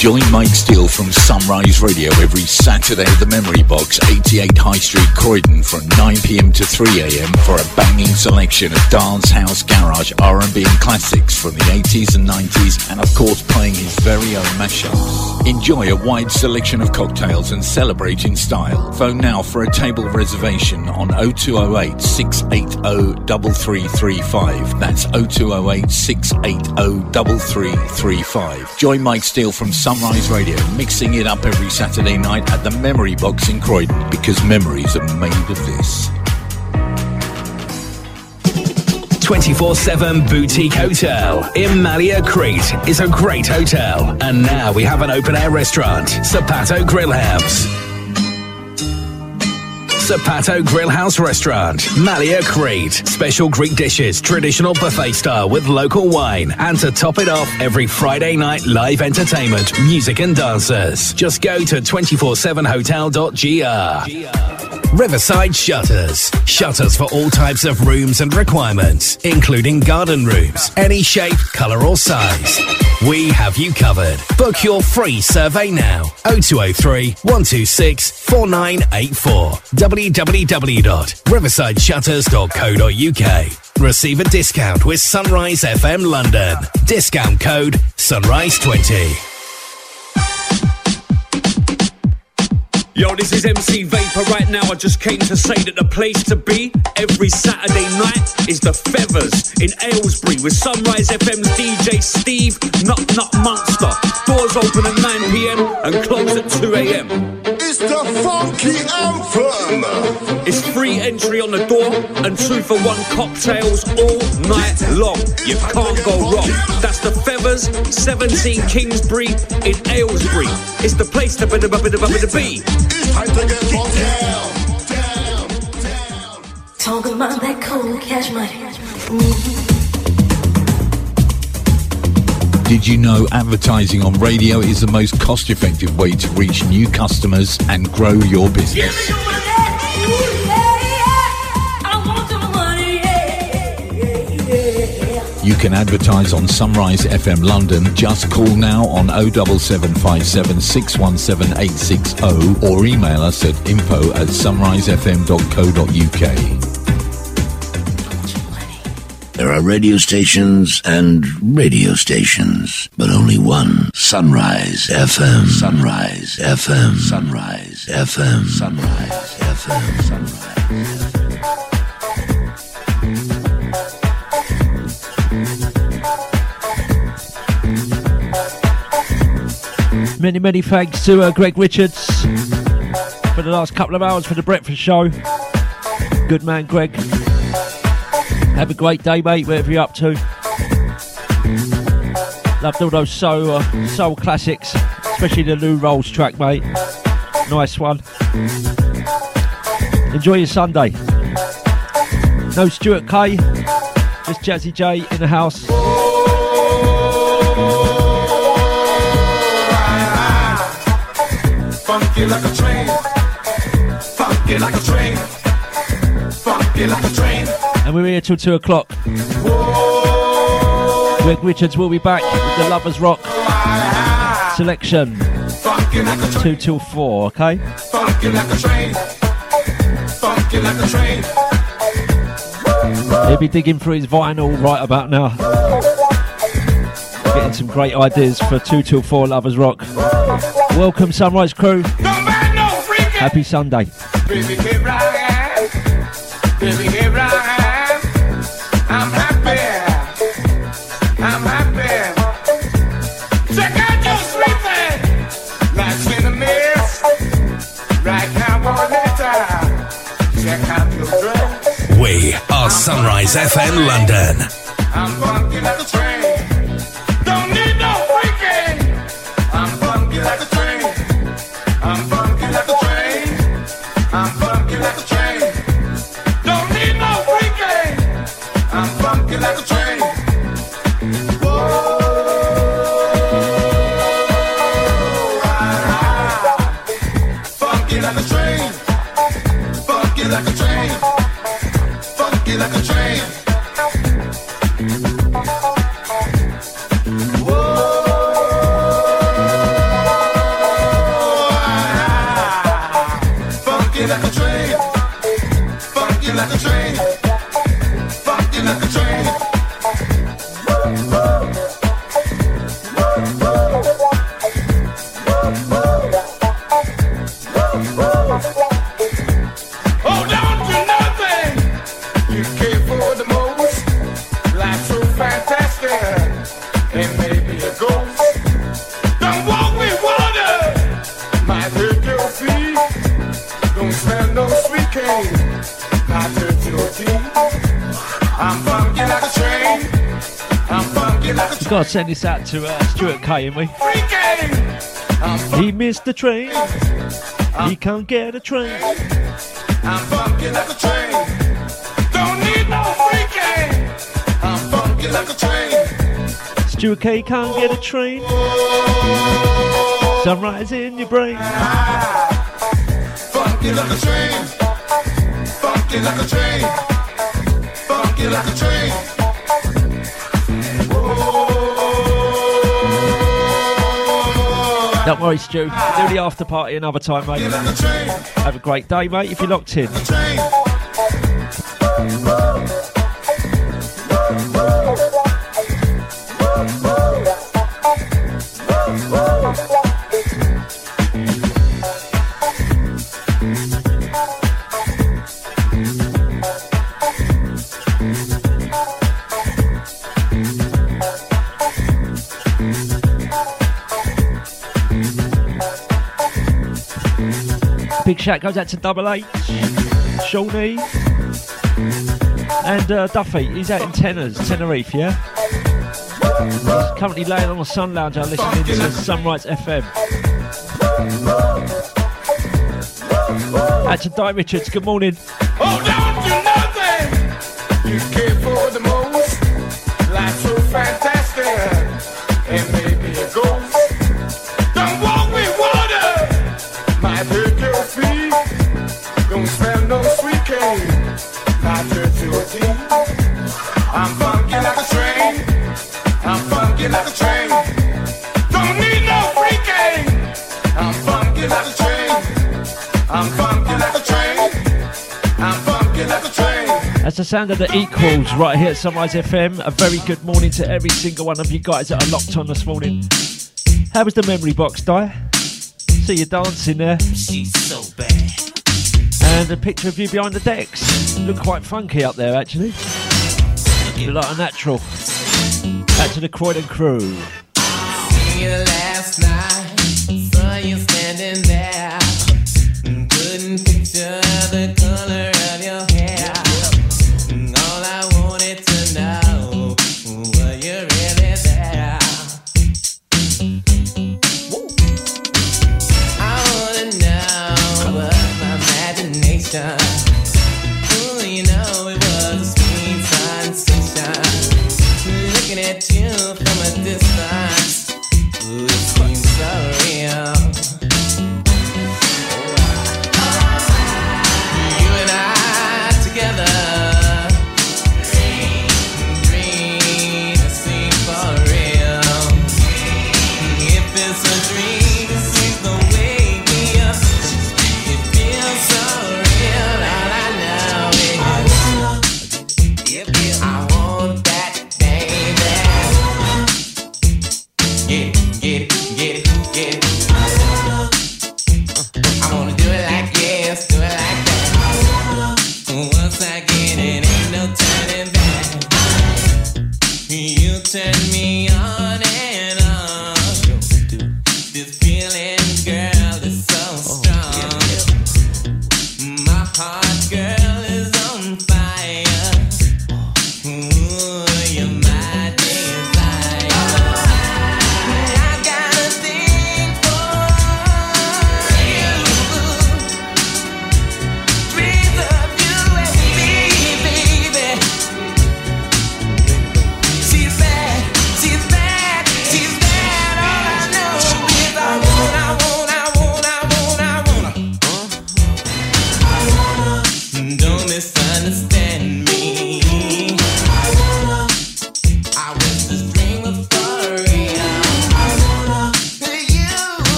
Join Mike Steel from Sunrise Radio every Saturday at the Memory Box, 88 High Street, Croydon, from 9pm to 3am for a banging selection of dance, house, garage, R&B and classics from the 80s and 90s, and of course playing his very own mashups. Enjoy a wide selection of cocktails and celebrate in style. Phone now for a table reservation on 0208 680 3335. That's 0208 680 3335. Join Mike Steel from Sunrise Radio, mixing it up every Saturday night at the Memory Box in Croydon because memories are made of this. 24 7 Boutique Hotel in Malia Crete is a great hotel. And now we have an open air restaurant, Zapato Grill House. Zapato Grill House Restaurant, Malia Crete. Special Greek dishes, traditional buffet style with local wine. And to top it off, every Friday night live entertainment, music and dancers. Just go to 247hotel.gr. Riverside Shutters. Shutters for all types of rooms and requirements, including garden rooms, any shape, colour or size. We have you covered. Book your free survey now. 0203 126 4984 www.riversideshutters.co.uk. Receive a discount with Sunrise FM London. Discount code Sunrise20. Yo, this is MC Vapor right now. I just came to say that the place to be every Saturday night is the Feathers in Aylesbury with Sunrise FM's DJ Steve Nut Nut Munster. Doors open at 9 pm and close at 2 am. It's the funky anthem. It's free entry on the door and two for one cocktails all night long. You can't go wrong. That's the Feathers, 17 Kingsbury in Aylesbury. It's the place to be. Did you know advertising on radio is the most cost effective way to reach new customers and grow your business? You can advertise on Sunrise FM London. Just call now on 07757 617 860 or email us at info at sunrisefm.co.uk. There are radio stations and radio stations, but only one Sunrise FM. Sunrise FM. Sunrise FM. Sunrise FM. Sunrise. Many, many thanks to uh, Greg Richards for the last couple of hours for the breakfast show. Good man, Greg. Have a great day, mate, wherever you're up to. Loved all those soul, uh, soul classics, especially the Lou Rawls track, mate. Nice one. Enjoy your Sunday. No Stewart K, just Jazzy J in the house. Funky like a train. Funky like a train. Funky like a train. And we're here till two o'clock. Greg Richards will be back with the Lovers Rock selection. Like. Two till four, okay? Funky like a train. Funky like a train. He'll be digging through his vinyl right about now. Getting some great ideas for two till four Lovers Rock. Welcome, Sunrise Crew. Happy Sunday. Baby, get right. Baby, get right. I'm happy. I'm happy. Check out your sleeping. Like in the mist. Right now on it. Check out your dress. We are Sunrise FM London. Funky like got to send this out to uh, Stewart K, ain't we? freaking. He missed the train. He can't get a train. I'm funky like a train. Don't need no freaking. I'm funky like a train. Stewart K can't get a train. Sunrise in your brain. Funky like a train. Funky like a train. Funky like a train. Don't worry, Stu. Do the after party another time, mate. Like a train. Have a great day, mate, if you're locked in. Big shout goes out to Double H, Shawnee, and uh, Duffy. He's out in Tenors, Tenerife, yeah? He's currently laying on a sun lounger listening to Sunrise FM. Out to Di Richards, good morning. Sound of the equals right here at Sunrise FM. A very good morning to every single one of you guys that are locked on this morning. How was the memory box, Di? See you dancing there. She's so bad. And a picture of you behind the decks. Look quite funky up there, actually. You look like a natural. Back to the Croydon crew.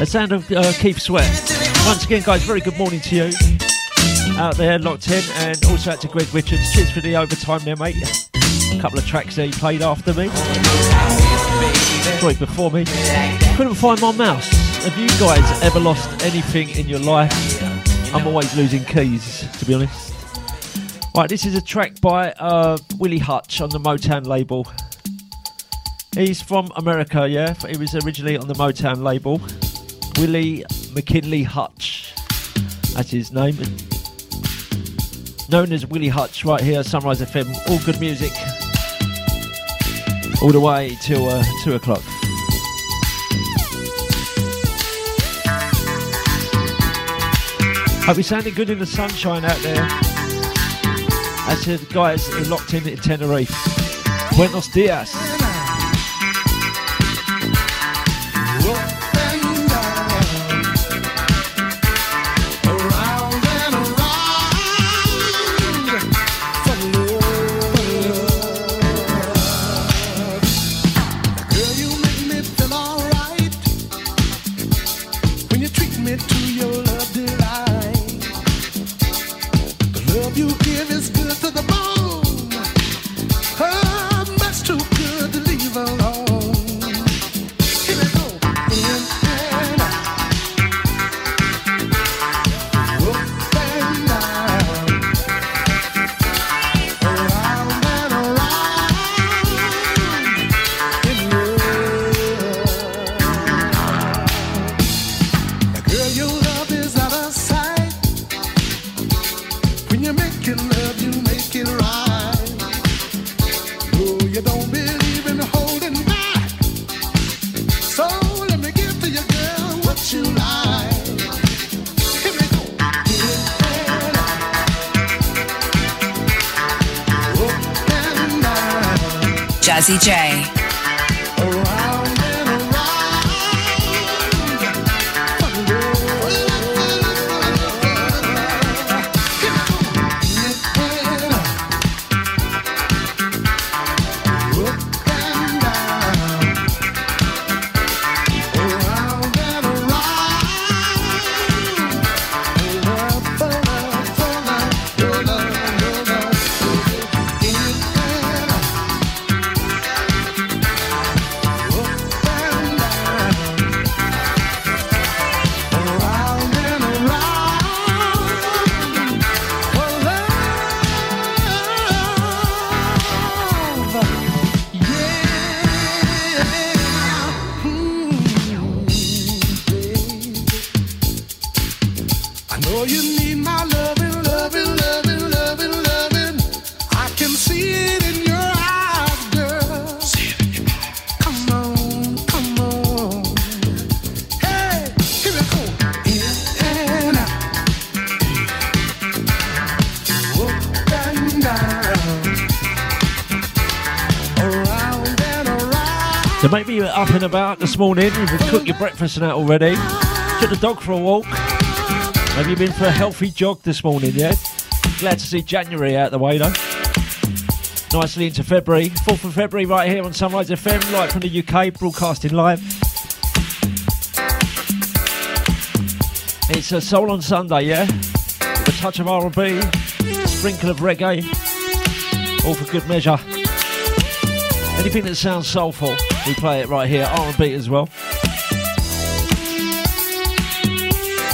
The sound of uh, Keith Sweat. Once again, guys, very good morning to you out there, locked in, and also out to Greg Richards. Cheers for the overtime there, mate. A couple of tracks there he played after me. Sorry, before me. Couldn't find my mouse. Have you guys ever lost anything in your life? I'm always losing keys, to be honest. Right, this is a track by uh, Willie Hutch on the Motown label. He's from America, yeah. He was originally on the Motown label. Willie McKinley Hutch. That's his name. Known as Willie Hutch, right here, Sunrise FM. All good music. All the way till uh, 2 o'clock. Hope you're sounding good in the sunshine out there. I said, guys locked in at Tenerife. Buenos dias. Jazzy J. morning. You've cooked your breakfast and already. Took the dog for a walk. Have you been for a healthy jog this morning, yeah? Glad to see January out the way though. Nicely into February. 4th of February right here on Sunrise FM, live from the UK, broadcasting live. It's a soul on Sunday, yeah? With a touch of R&B, sprinkle of reggae, all for good measure. Anything that sounds soulful, we play it right here. R&B as well.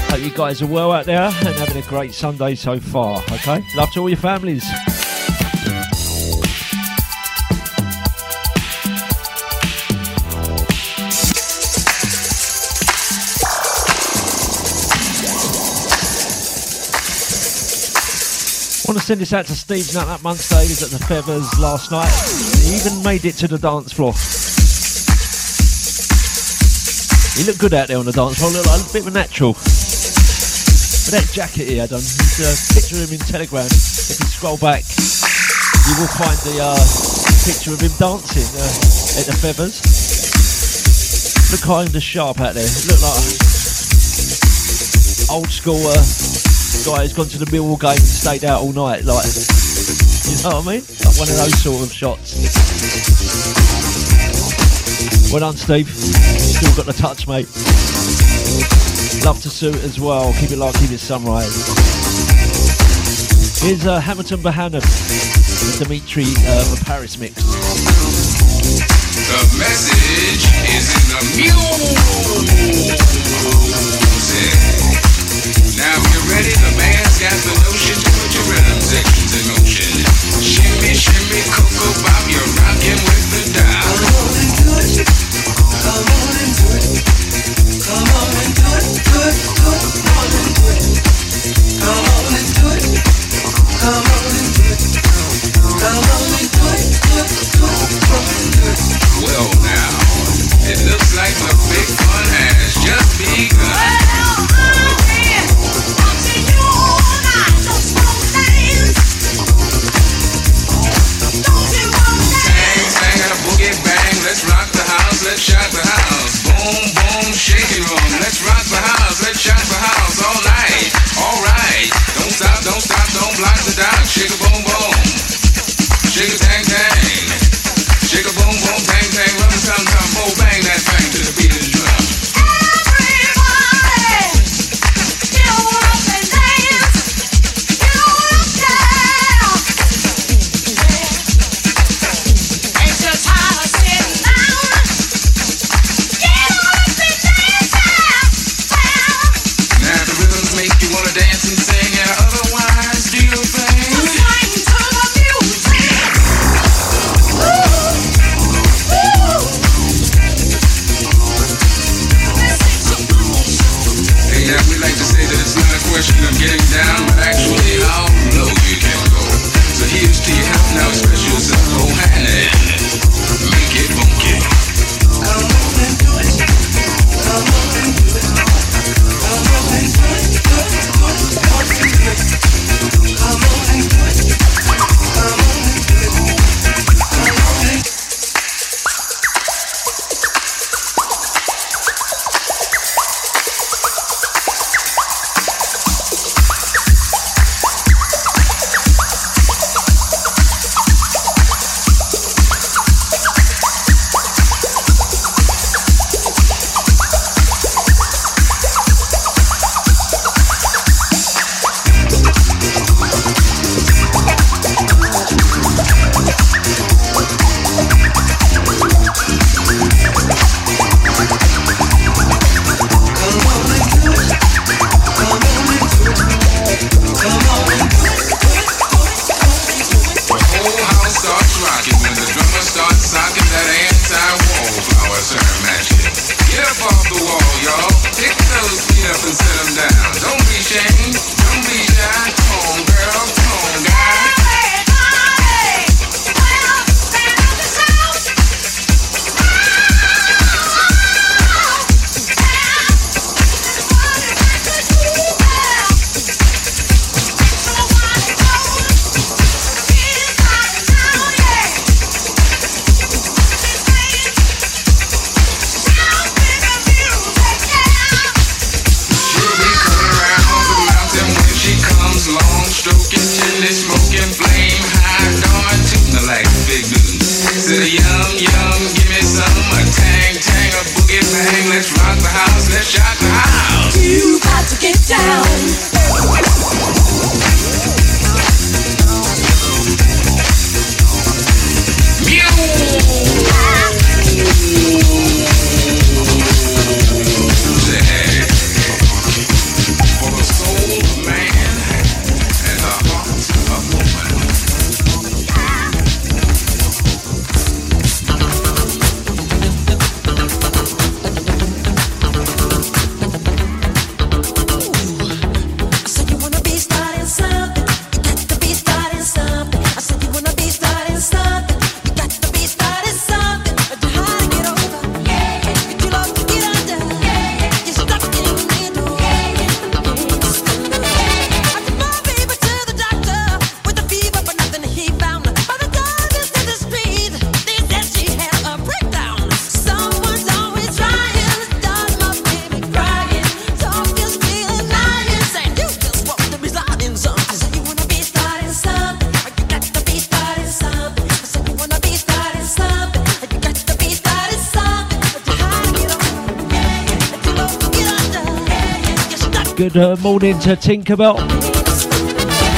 Hope you guys are well out there and having a great Sunday so far. Okay, love to all your families. Send this out to Steve Nut at Munster. He was at the Feathers last night. He even made it to the dance floor. He looked good out there on the dance floor, looked like a bit of a natural. With that jacket he had on, there's a picture of him in Telegram. If you scroll back, you will find the uh, picture of him dancing uh, at the Feathers. Look kind of sharp out there. Look like old school uh, guy who's gone to the Millwall game and stayed out all night, like, you know what I mean? Like one of those sort of shots. Well done, Steve. Still got the touch, mate. Love to suit as well. Keep it light, keep it sunrise. Here's uh, Hamilton Bohannon, Dimitri uh, the Paris mix. The message is in the music. Now we're ready to Tinkerbell.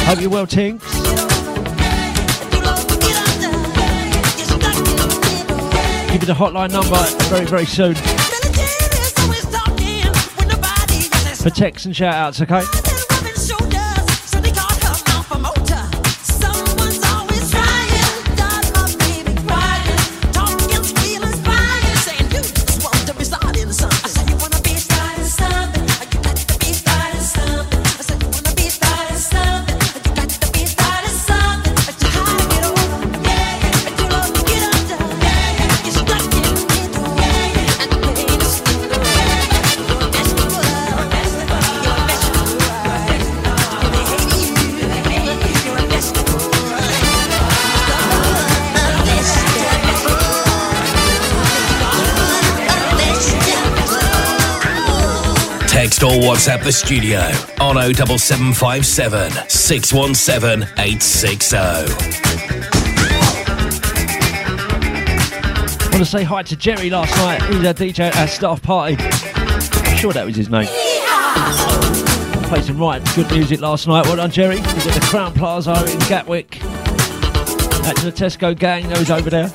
Hope you're well, Tink. Give me the hotline number very, very soon. For texts and shout outs, okay? Or WhatsApp the studio on 07757 617 860. I want to say hi to Jerry last night. He was DJ at our staff party. I'm sure that was his name. Played some right good music last night. Well done, Jerry. He was at the Crowne Plaza in Gatwick. Out to the Tesco gang, those over there.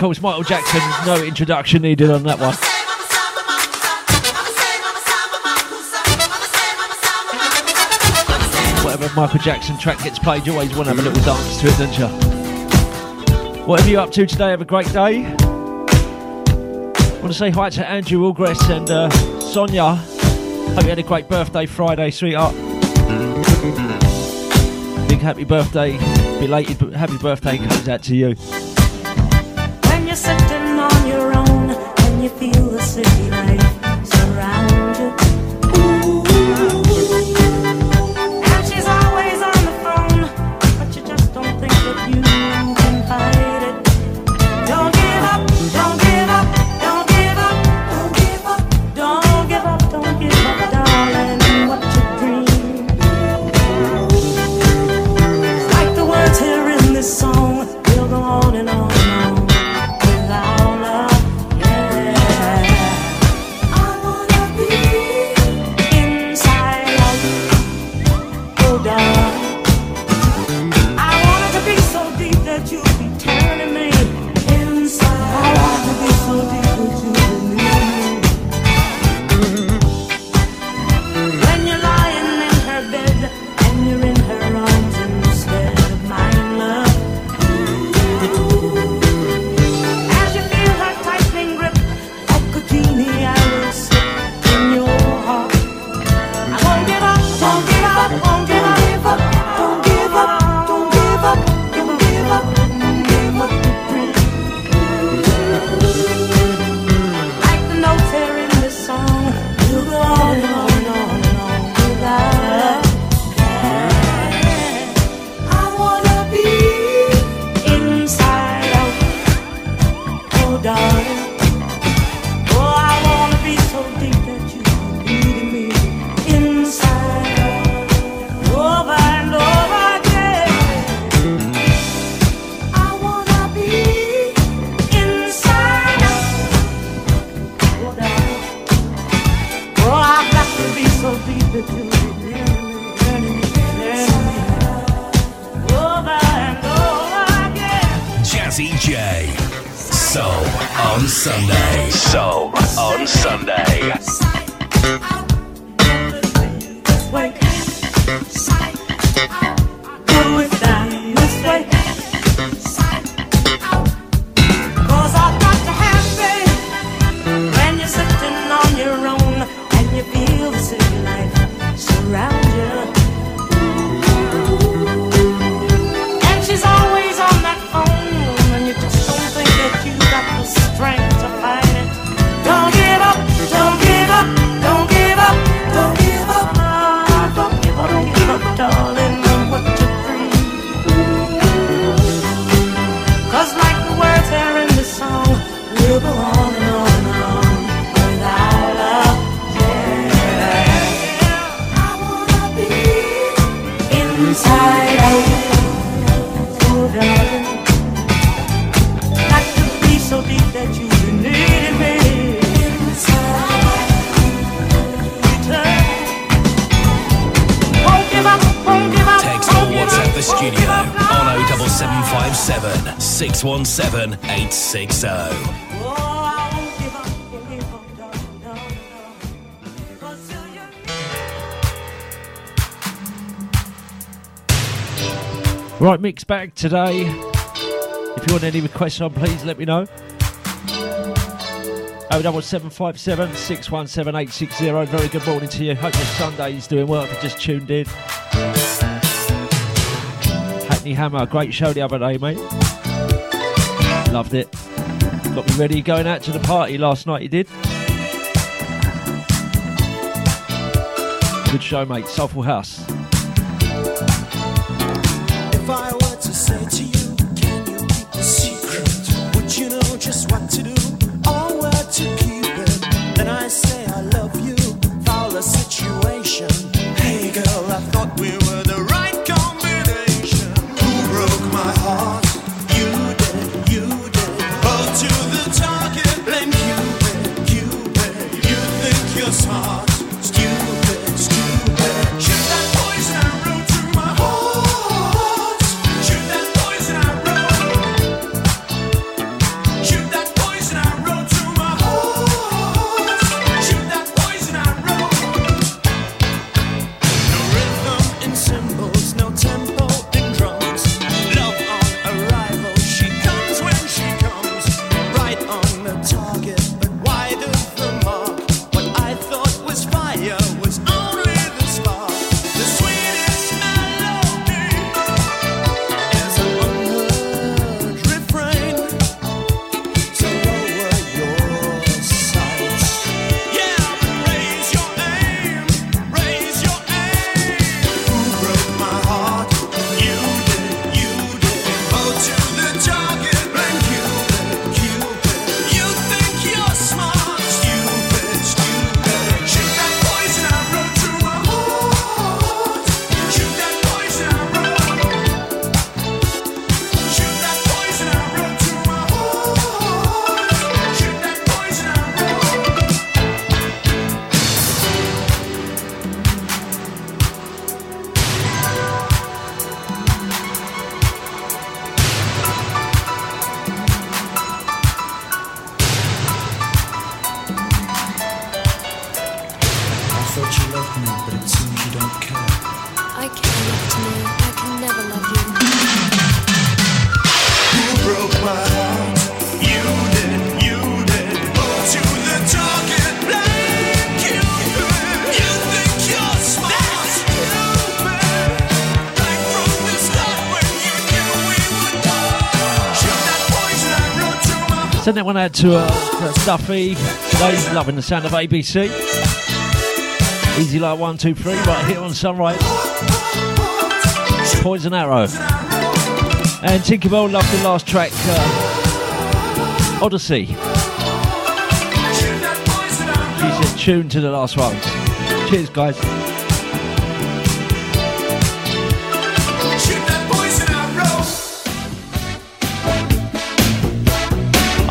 Course Michael Jackson. No introduction needed on that one. Whatever Michael Jackson track gets played, you always want to have a little dance to it, don't you? Whatever you're up to today, have a great day. want to say hi to Andrew Algress and uh, Sonia. Hope you had a great birthday Friday, sweetheart. Big happy birthday, belated happy birthday comes out to you. 617 Right, mix back today. If you want any requests on, please let me know. 07757 617 Very good morning to you. Hope your Sunday is doing well if you just tuned in. Hackney Hammer, great show the other day, mate. Loved it. Got me ready going out to the party last night, you did? Good show, mate. Soulful House. that one out to, uh, to Duffy. Today's loving the sound of ABC. Easy like one, two, three, right here on Sunrise. Poison Arrow. And Tinkerbell loved the last track, uh, Odyssey. She said tune to the last one. Cheers, guys.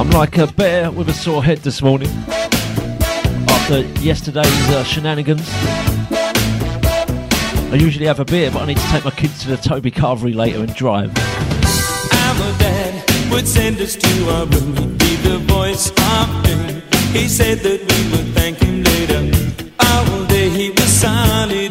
I'm like a bear with a sore head this morning after yesterday's uh, shenanigans. I usually have a beer, but I need to take my kids to the Toby Carvery later and drive. Our dad would send us to our room, he'd be the voice of doom. He said that we would thank him later. All day he was solid.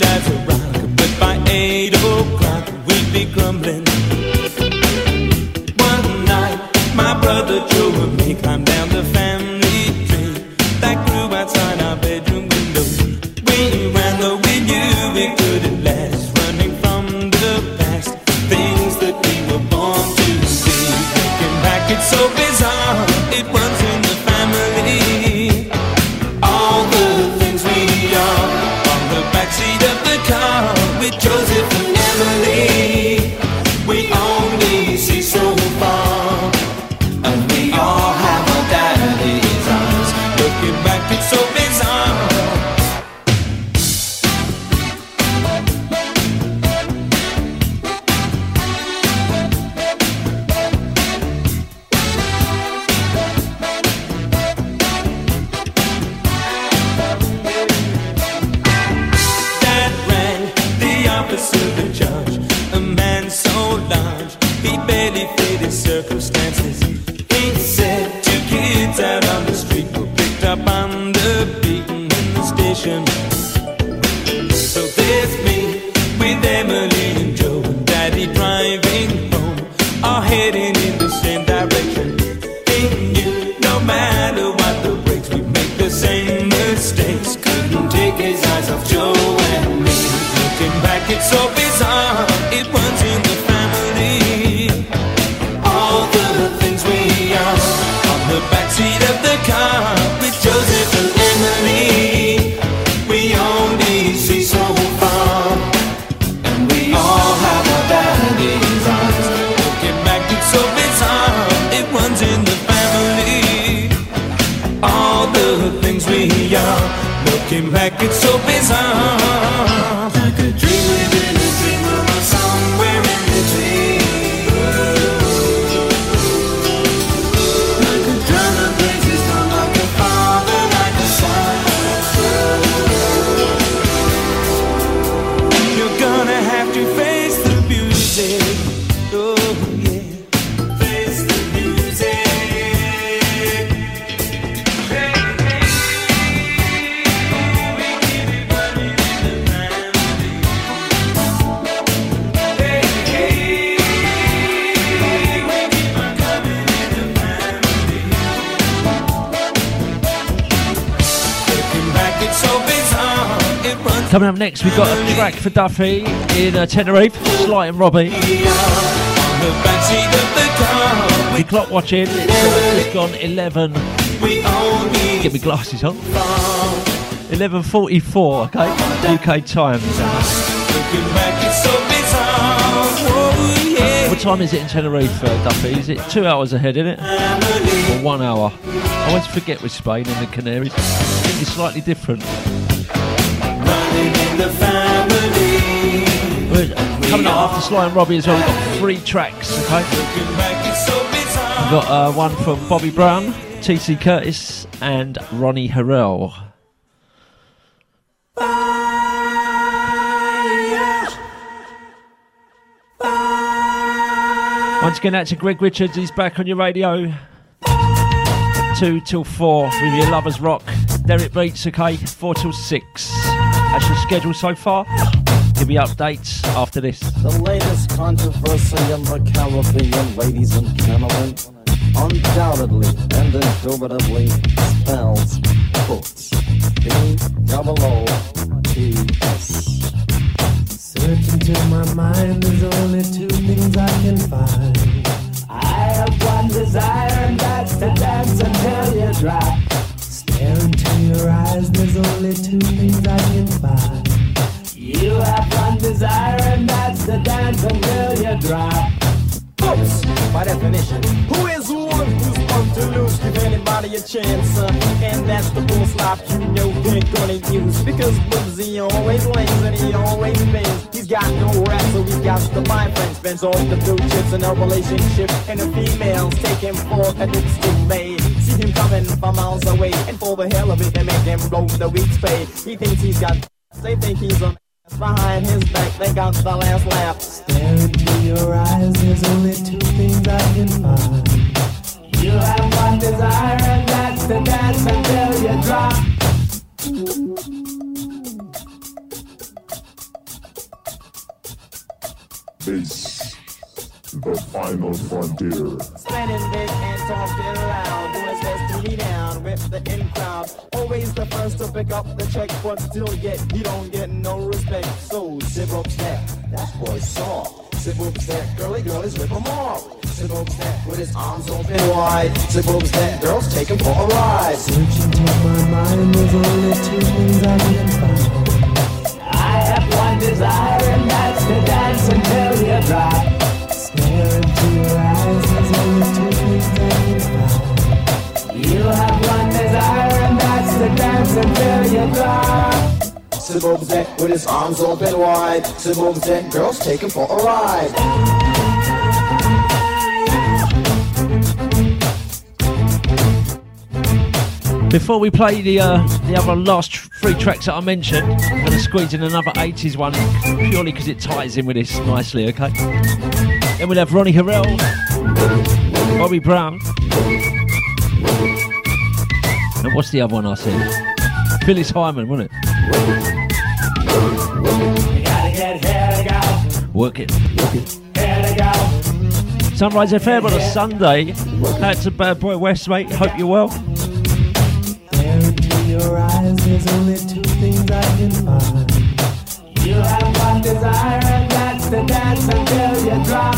For Duffy in uh, Tenerife, Sly and Robbie. the clock watching, it's just gone 11. We Get my glasses on. 11.44, okay? UK time. What time is it in Tenerife, uh, Duffy? Is it two hours ahead, isn't it? Or one hour? I always forget with Spain and the Canaries. It's slightly different. We're coming up after Sly and Robbie as well. We've got three tracks, okay? We've got uh, one from Bobby Brown, TC Curtis, and Ronnie Harrell. Once again, that's to Greg Richards. He's back on your radio. Two till four with your lovers rock. Derek Beats, okay? Four till six. That's your schedule so far. Give me updates after this. The latest controversy in the Caribbean, ladies and gentlemen, undoubtedly and indubitably spells Boops. B-double-O-P-S. Searching till my mind, there's only two things I can find. I have one desire, and that's to dance until you drop. Stare into your eyes, there's only two things I can find. You have one desire, and that's to dance until you drop. Boops, by definition. Who is one who's fun to lose? Give anybody a chance, uh, and that's the bull slop you know they're gonna use. Because Boozy always wins and he always wins. He's got no rap, so he got to buy friends. Spends all the blue chips in a relationship, and the females take him for a lipstick maid. See him coming from miles away, and for the hell of it, they make him blow the week's pay. He thinks he's got, they think he's a behind his back. They got the last laugh. Stare into your eyes, there's only two things I can find. You have one desire and that's to dance until you drop. This, the final frontier. Spinning big and talking loud, doing best to me down with the in crowd. Always the first to pick up the check, but still yet he don't get no respect. So zip up step, that boy soft. Zip up step, girly girlies rip him off. Zip up step with his arms open wide. Zip up step, girls take him for a ride. Searching till my mind, there's only two things I can find. I have one desire and that's to dance until you drop. Step with his arms open wide. Step, girls take him for a ride. Before we play the uh, the other last three tracks that I mentioned, I'm going to squeeze in another 80s one purely because it ties in with this nicely, okay? Then we'll have Ronnie Harrell, Bobby Brown, and what's the other one I said? Phyllis Hyman, wasn't it? Work it. to go. Sunrise FM on a Sunday. That's a bad boy West, mate. Hope you're well. Your eyes, there's only two things I can find. You have one desire and that's dance until you drop.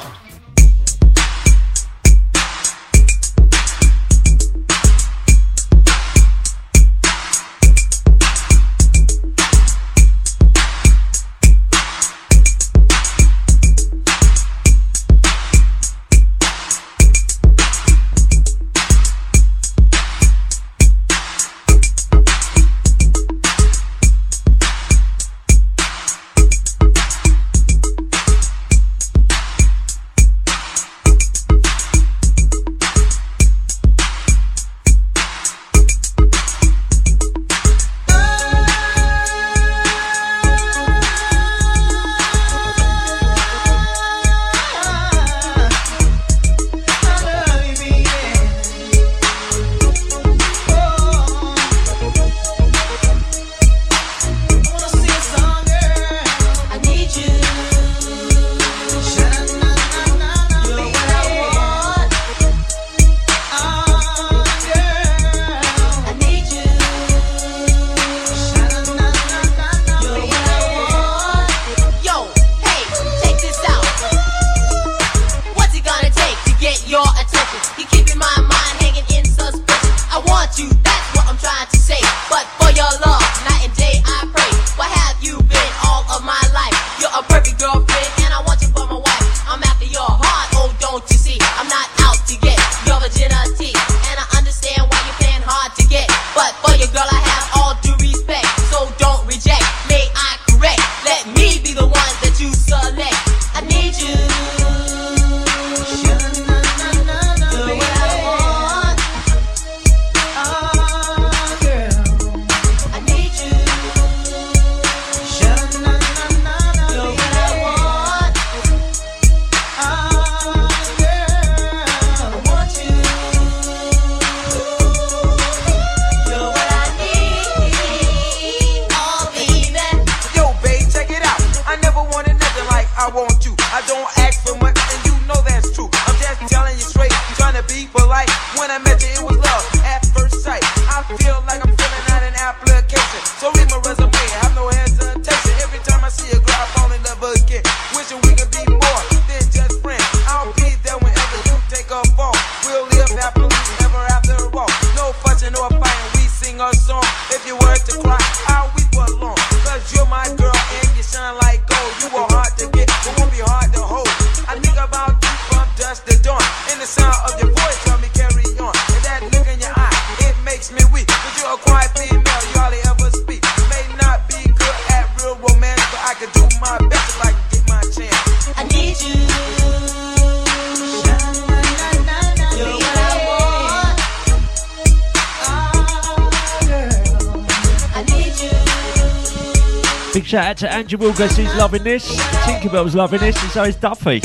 Tinkerbell's loving this, and so is Duffy.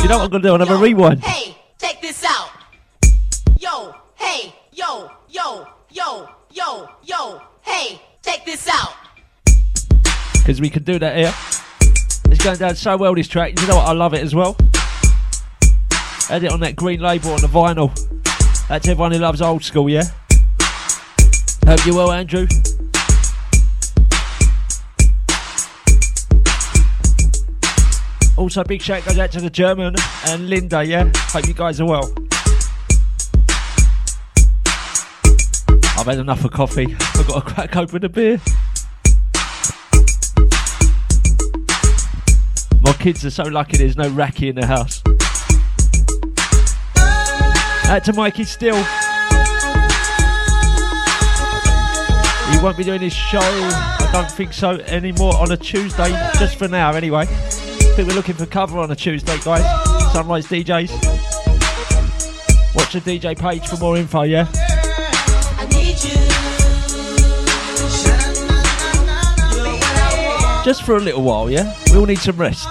You know what I'm going to do? I'll have a rewind. Hey, check this out. Yo, hey, yo, yo, yo, yo, yo, hey, check this out. because we can do that here. It's going down so well, this track. You know what? I love it as well. Had it on that green label on the vinyl. That's everyone who loves old school, yeah? Hope you're well, Andrew. Also, big shout goes out to the German and Linda, yeah? Hope you guys are well. I've had enough of coffee. I've got to crack open a beer. My kids are so lucky there's no Racky in the house. Out to Mikey Steel. He won't be doing his show, I don't think so, anymore on a Tuesday, just for now anyway. Think we're looking for cover on a Tuesday, guys. Sunrise DJs. Watch the DJ page for more info, yeah? Just for a little while, yeah? We all need some rest.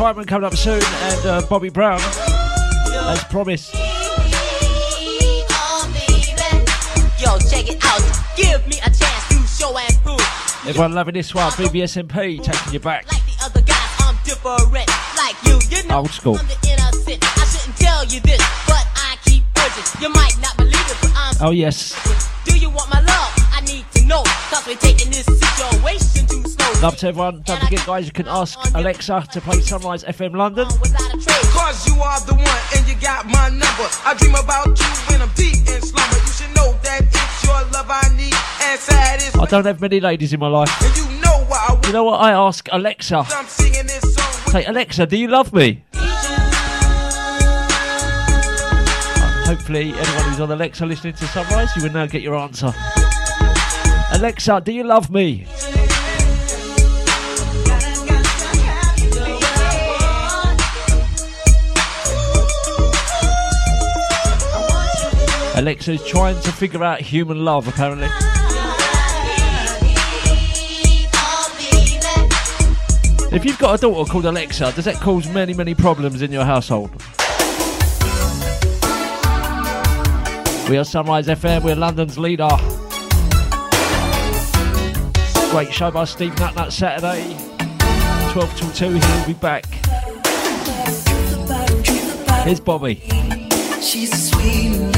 Tracks from Phyllis Hyman coming up soon and uh, Bobby Brown, as promised. Oh. Yo, check it out. Give me a chance to show and prove. Everyone loving this one. BBSMP taking you back. Other guys, I'm different. Love to everyone. Don't forget, guys, you can ask Alexa to play Sunrise FM London. Cause you are the one and you got my number. I dream about you when I'm deep in slumber. You should know that it's your love I need and satisfies. I don't have many ladies in my life. You know what I You know what? I ask Alexa. I'm singing this song Say, Alexa, do you love me? Hopefully, anyone who's on Alexa listening to Sunrise, you will now get your answer. Alexa, do you love me? Alexa's trying to figure out human love, apparently. If you've got a daughter called Alexa, does that cause many, many problems in your household? We are Sunrise FM, we're London's leader. Great show by Steve Nut Nut Saturday. 12 till 2, he'll be back. Here's Bobby. She's sweet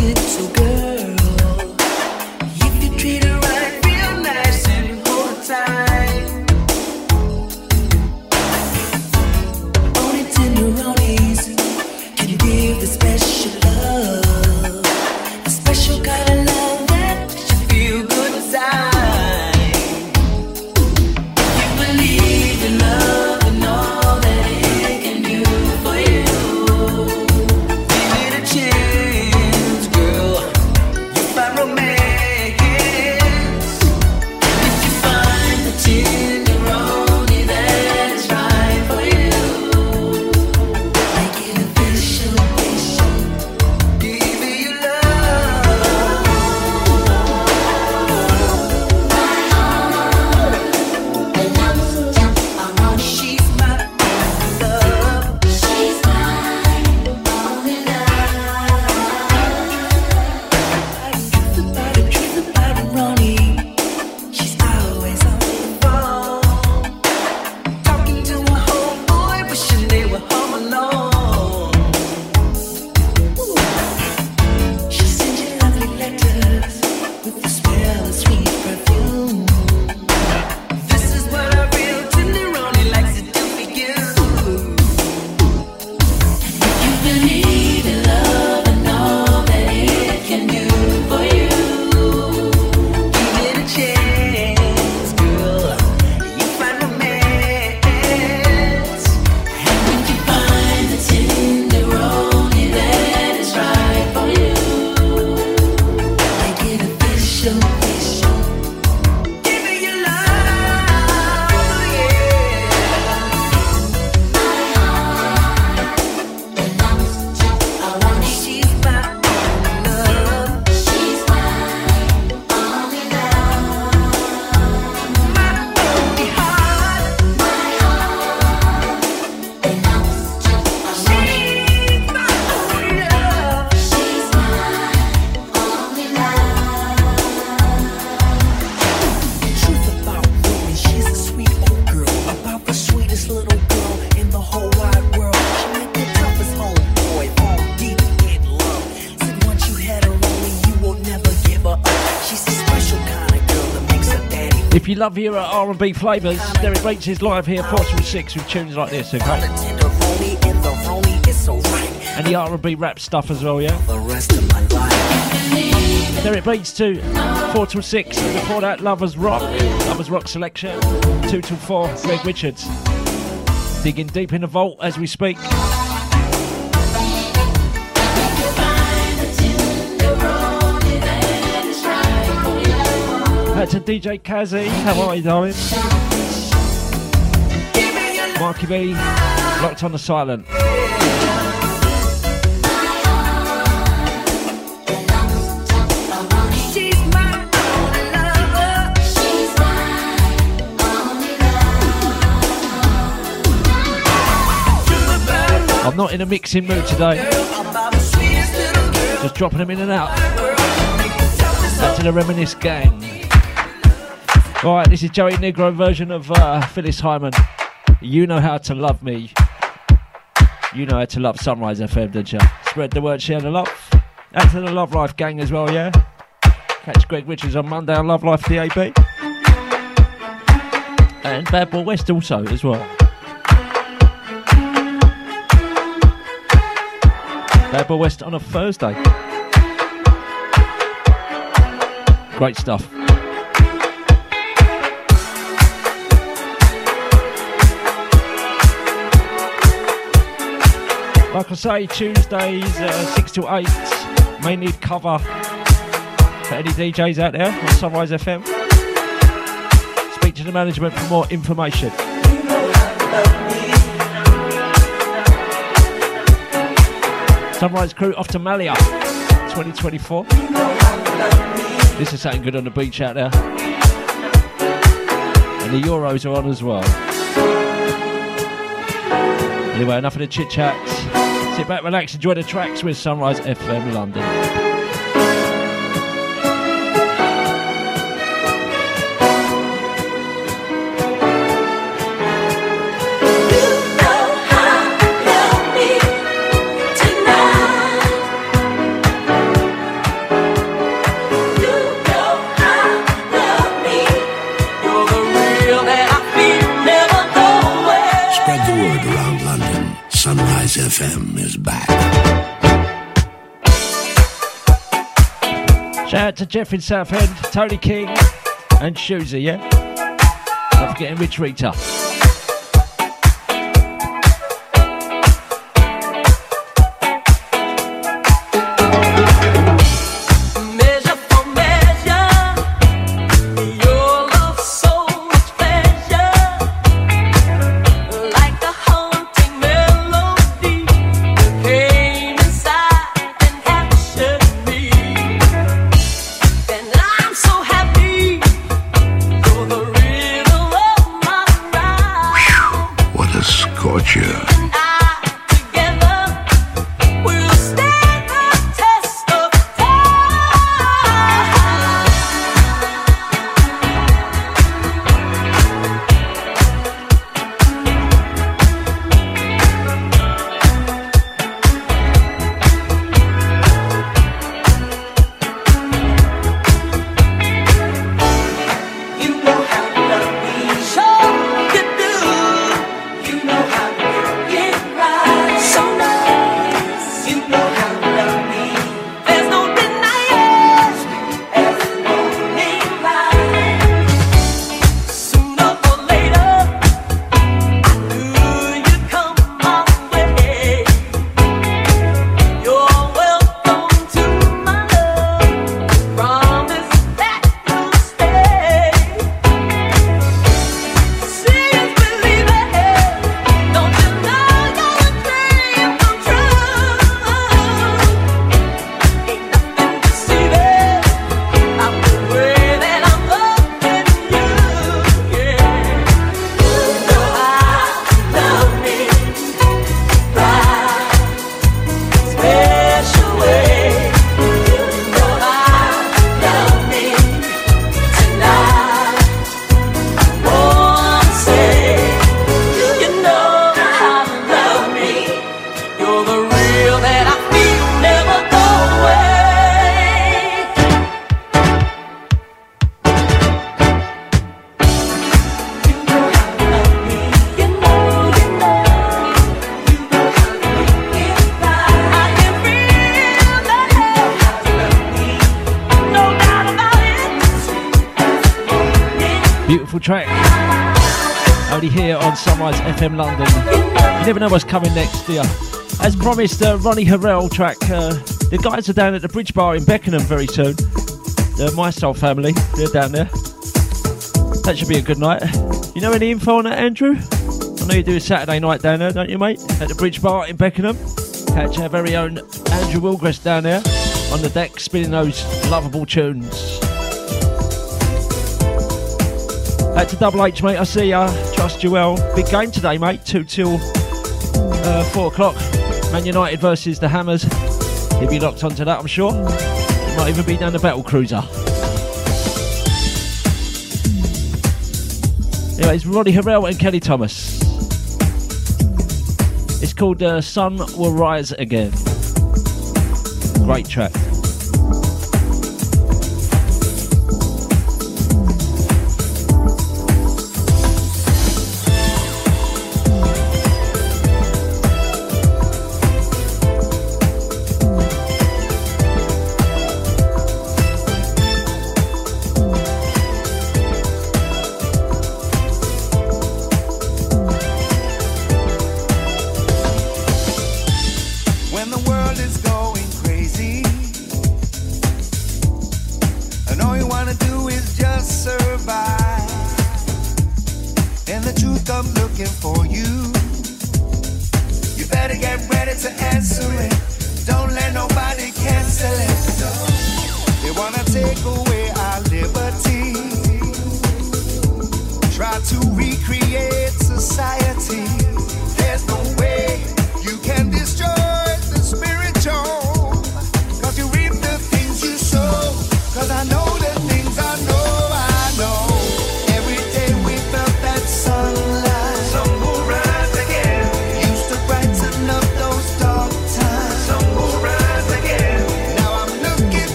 love your uh, R&B flavours, Derek Bates is live here 4 till 6 with tunes like this, okay? and the R&B rap stuff as well, yeah? Derek Bates too, 4 till 6. Before that, Lovers Rock, Lovers Rock selection, 2 till 4, Greg Richards. Digging deep in the vault as we speak. To DJ Kazzy, how are you, darling? Marky B, locked on the silent. She's my only lover. She's I'm not in a mixing mood today. Just dropping them in and out. Back to the Reminisce Gang. Alright, this is Joey Negro version of uh, Phyllis Hyman. You know how to love me. You know how to love Sunrise FM, don't you? Spread the word, share the love. Out to the Love Life gang as well, yeah? Catch Greg Richards on Monday on Love Life DAB. And Bad Boy West also as well. Bad Boy West on a Thursday. Great stuff. Like I say, Tuesdays uh, 6 to 8 may need cover for any DJs out there on Sunrise FM. Speak to the management for more information. Sunrise crew off to Malia 2024. This is something good on the beach out there. And the Euros are on as well. Anyway, enough of the chit chats. Sit back, relax, enjoy the tracks with Sunrise FM London. Out to Jeff in Southend, Tony King, and Shoozy, yeah? Not forgetting Rich Rita. FM London. You never know what's coming next, you? As promised, uh, Ronnie Harrell track. Uh, the guys are down at the Bridge Bar in Beckenham very soon. The My Soul family, they're down there. That should be a good night. You know any info on that, Andrew? I know you do a Saturday night down there, don't you, mate? At the Bridge Bar in Beckenham. Catch our very own Andrew Wilgress down there on the deck spinning those lovable tunes. Back to Double H, mate. I see ya. Trust you well. Big game today, mate. 2 till uh, 4 o'clock. Man United versus the Hammers. He'll be locked onto that, I'm sure. It might even be down the Battle Cruiser. Anyways, Roddy Harrell and Kelly Thomas. It's called uh, Sun Will Rise Again. Great track.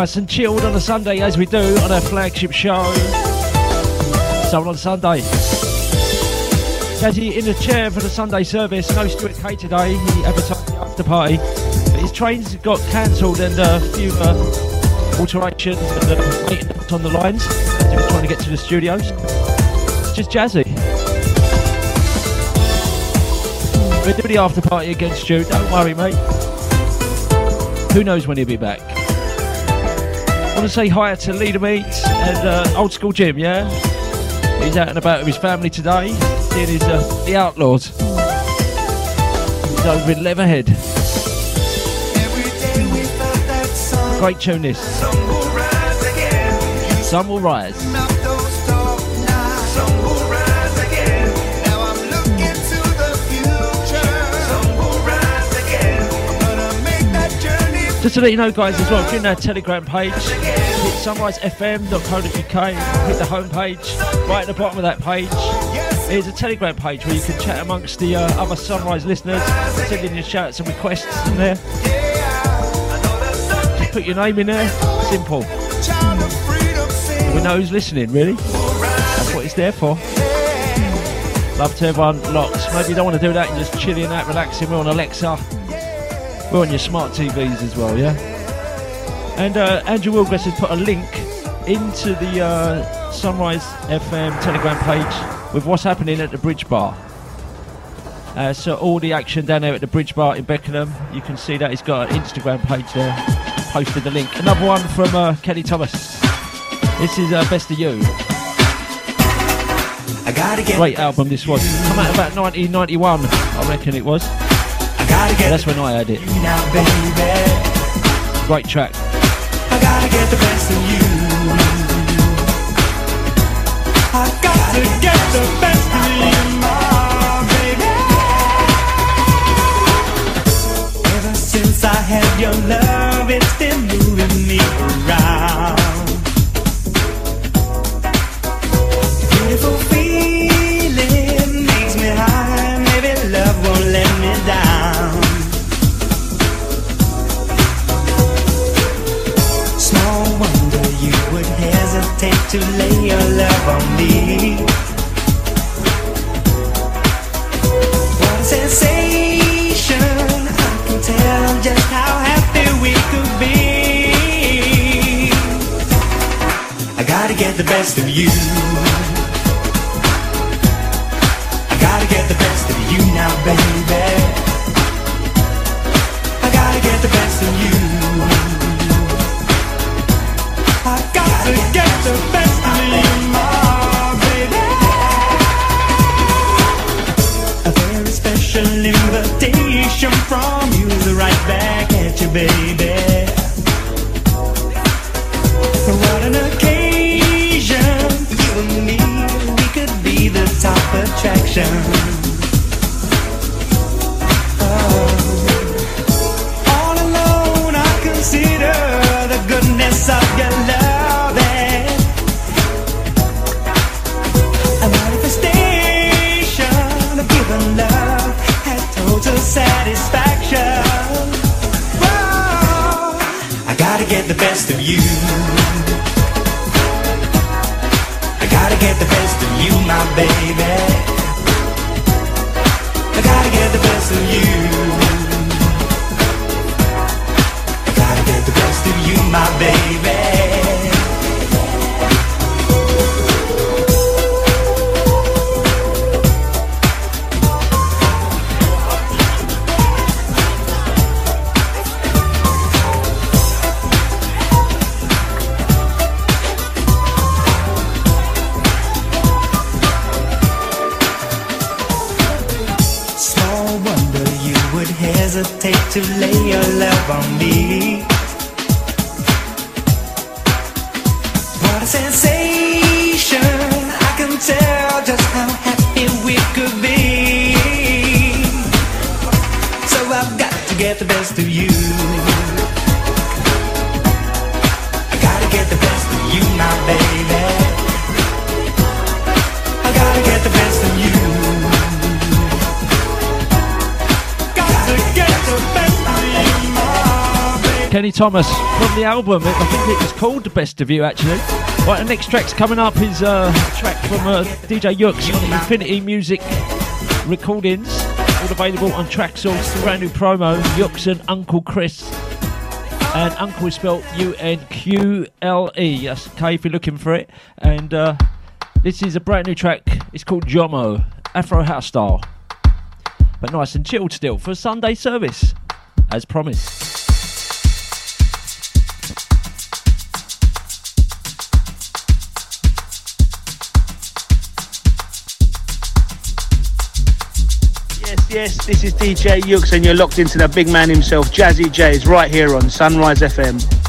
Nice and chilled on a Sunday, as we do on our flagship show. Soul on Sunday. Jazzy in the chair for the Sunday service. No Stewart K today. He advertised the after party. But his trains got cancelled and a few uh, alterations and uh, on the lines. As he was trying to get to the studios. It's just Jazzy. We'll do the after party again, Stu. Don't worry, mate. Who knows when he'll be back? Want to say hi to Leader Meats and uh, Old School Jim, yeah? He's out and about with his family today, seeing his, uh, the Outlaws. He's over in. Great tune this. Sun will rise. Just to let you know, guys, as well, you're in our Telegram page, hit sunrisefm.co.uk, hit the homepage, right at the bottom of that page. There's a Telegram page where you can chat amongst the uh, other Sunrise listeners, send in your shouts and requests in there. Just put your name in there, simple. We know who's listening, really. That's what it's there for. Love to everyone lots. Maybe you don't want to do that and just chilling out, relaxing. We're on Alexa. We're on your smart TVs as well, yeah? And uh, Andrew Wilgress has put a link into the uh, Sunrise FM Telegram page with what's happening at the Bridge Bar. Uh, so all the action down there at the Bridge Bar in Beckenham, you can see that he's got an Instagram page there. Posted the link. Another one from uh, Kenny Thomas. This is uh, Best of You. I gotta get Great album this was. Come out about 1991, I reckon it was. That's when I had it. now. Great track. I gotta get the best of you. I got to get the best of you, my baby. Ever since I had your love, it's been to lay your love on me. What a sensation! I can tell just how happy we could be. I gotta get the best of you. I gotta get the best of you now, baby. I gotta get the best of you. I got to get the best from you's right back at you, baby. What an occasion, you and me, we could be the top attraction. You. I gotta get the best of you, my baby. Thomas from the album. I think it was called The Best of You, actually. Right, the next track's coming up is uh, a track from uh, DJ Yooks on Infinity Music Recordings. All available on Traxsource, brand new promo. Yooks and Unqle Chris. And Uncle is spelled U N Q L E. That's okay if you're looking for it. And uh, this is a brand new track. It's called Jomo, Afro House Style. But nice and chilled still for Sunday service, as promised. Yes, this is DJ Yooks, and you're locked into the big man himself, Jazzy J, is right here on Sunrise FM.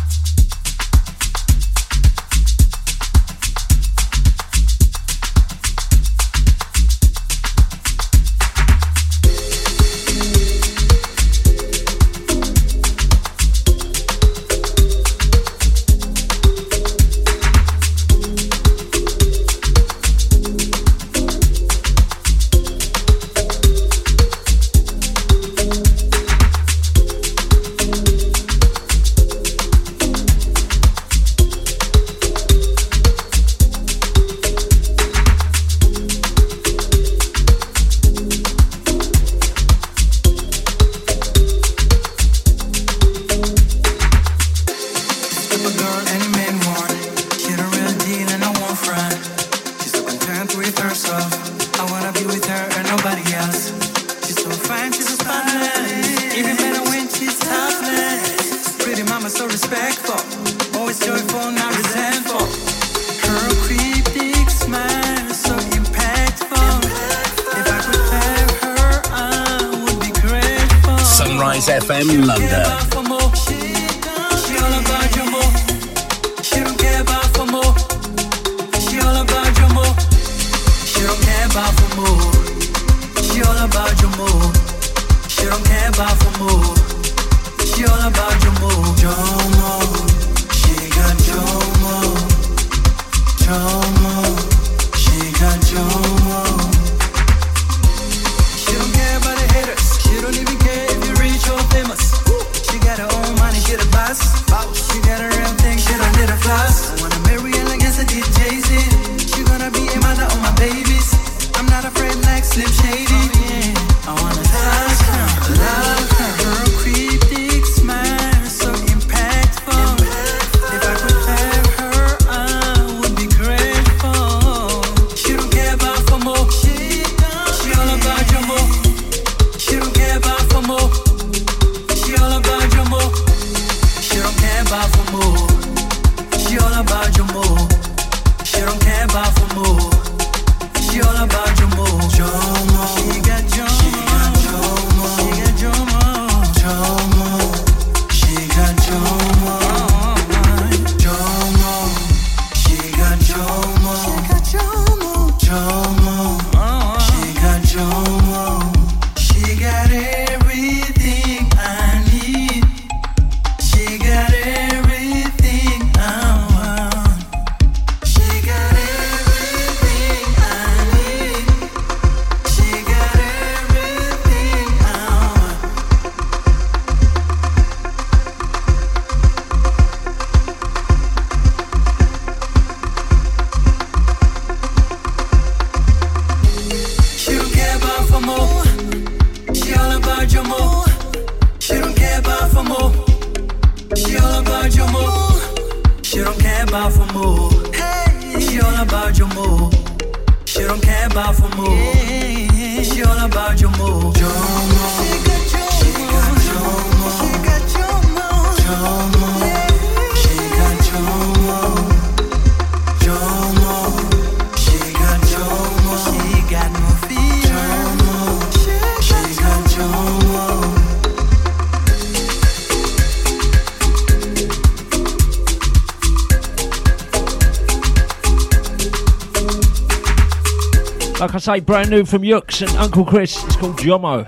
brand new from Yooks and Unqle Chris. It's called Jomo.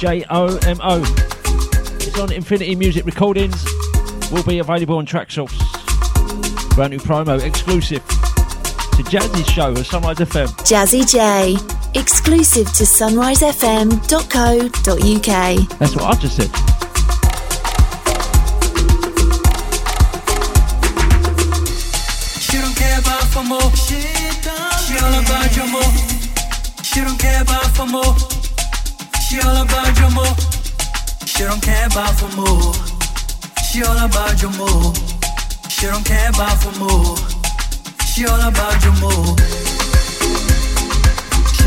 J O M O. It's on Infinity Music Recordings. Will be available on Traxsource. Brand new promo exclusive to Jazzy's show at Sunrise FM. Jazzy J. Exclusive to sunrisefm.co.uk. That's what I just said. For more. She all about your more. She don't care about for more. She all about your more. She don't care about for more. She all about your more.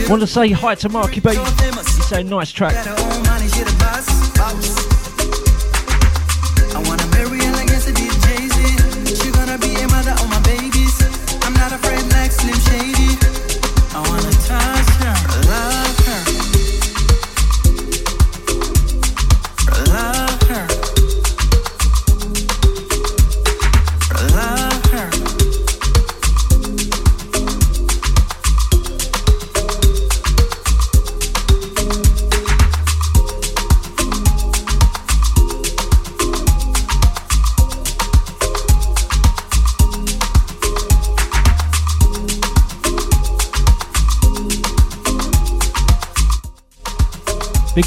Want to say hi to Marky B? He's saying nice track.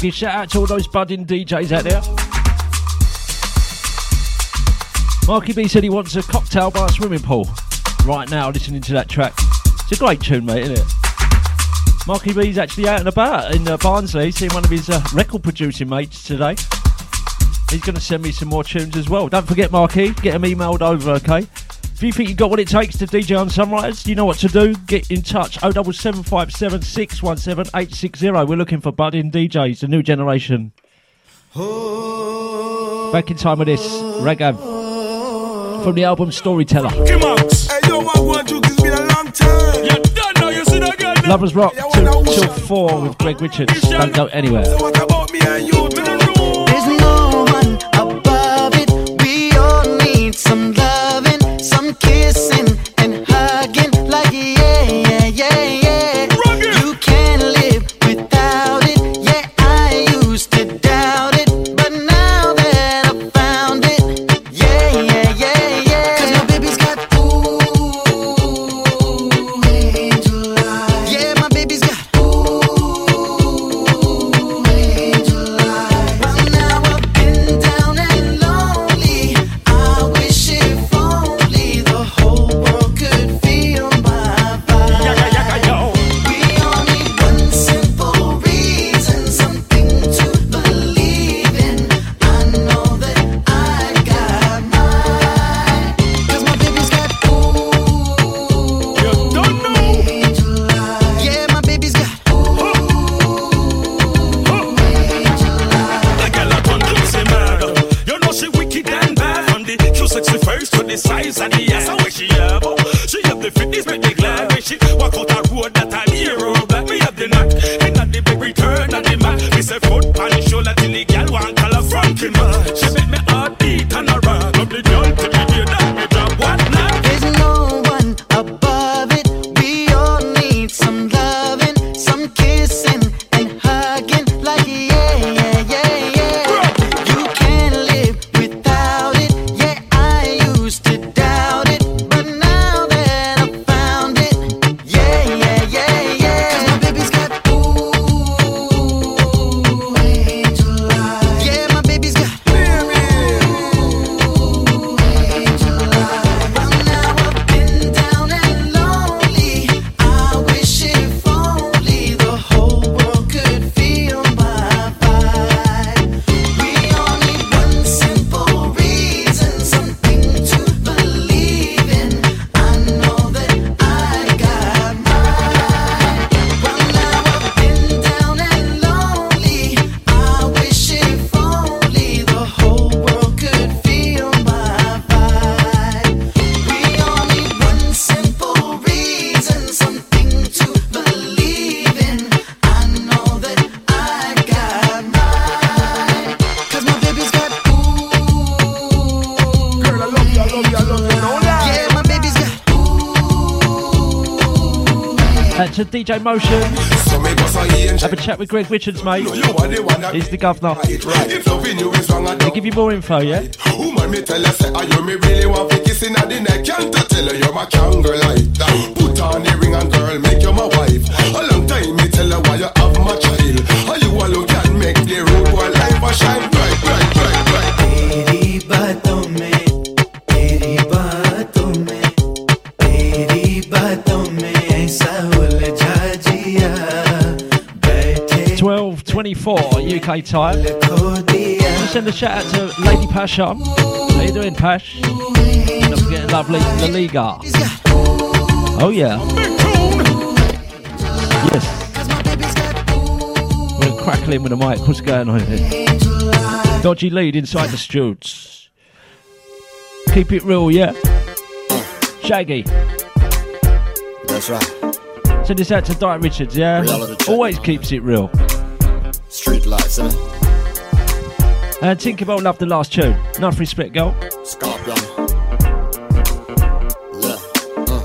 Big shout out to all those budding DJs out there. Marky B said he wants a cocktail by a swimming pool. Right now, listening to that track. It's a great tune, mate, isn't it? Marky B's actually out and about in uh, Barnsley, seeing one of his uh, record producing mates today. He's going to send me some more tunes as well. Don't forget, Marky, get them emailed over, okay? If you think you've got what it takes to DJ on Sunrise, you know what to do. Get in touch 07757 617 860. We're looking for budding DJs, the new generation. Back in time with this, Reggae from the album Storyteller. Hey, yo, I want you, this been a long time. You don't know, you see that girl. Lovers Rock till, till 4 with Greg Richards. Don't go anywhere. What about me and you? To the room. There's no one above it. We all need some some kissing Motion. Have a chat with Greg Richards, mate. He's the governor. They give you more info, yeah? Me tell say, you me really want? Can't tell you, my. Put on the ring and girl, make you my wife. A long time, me tell you why you have my child. Are you alone can make the road boy life a shine UK time. Send a shout out to Lady Pasha. How you doing, Pash? Don't forget lovely La Liga. Oh yeah. Yes. We're crackling with the mic. What's going on here? Dodgy lead inside the studs. Keep it real, yeah? Shaggy. That's right. Send this out to Diet Richards, yeah? Always keeps it real. Lights, innit? And Tinkerbell loved the last tune. Enough respect, girl. Scorpion. Yeah. uh.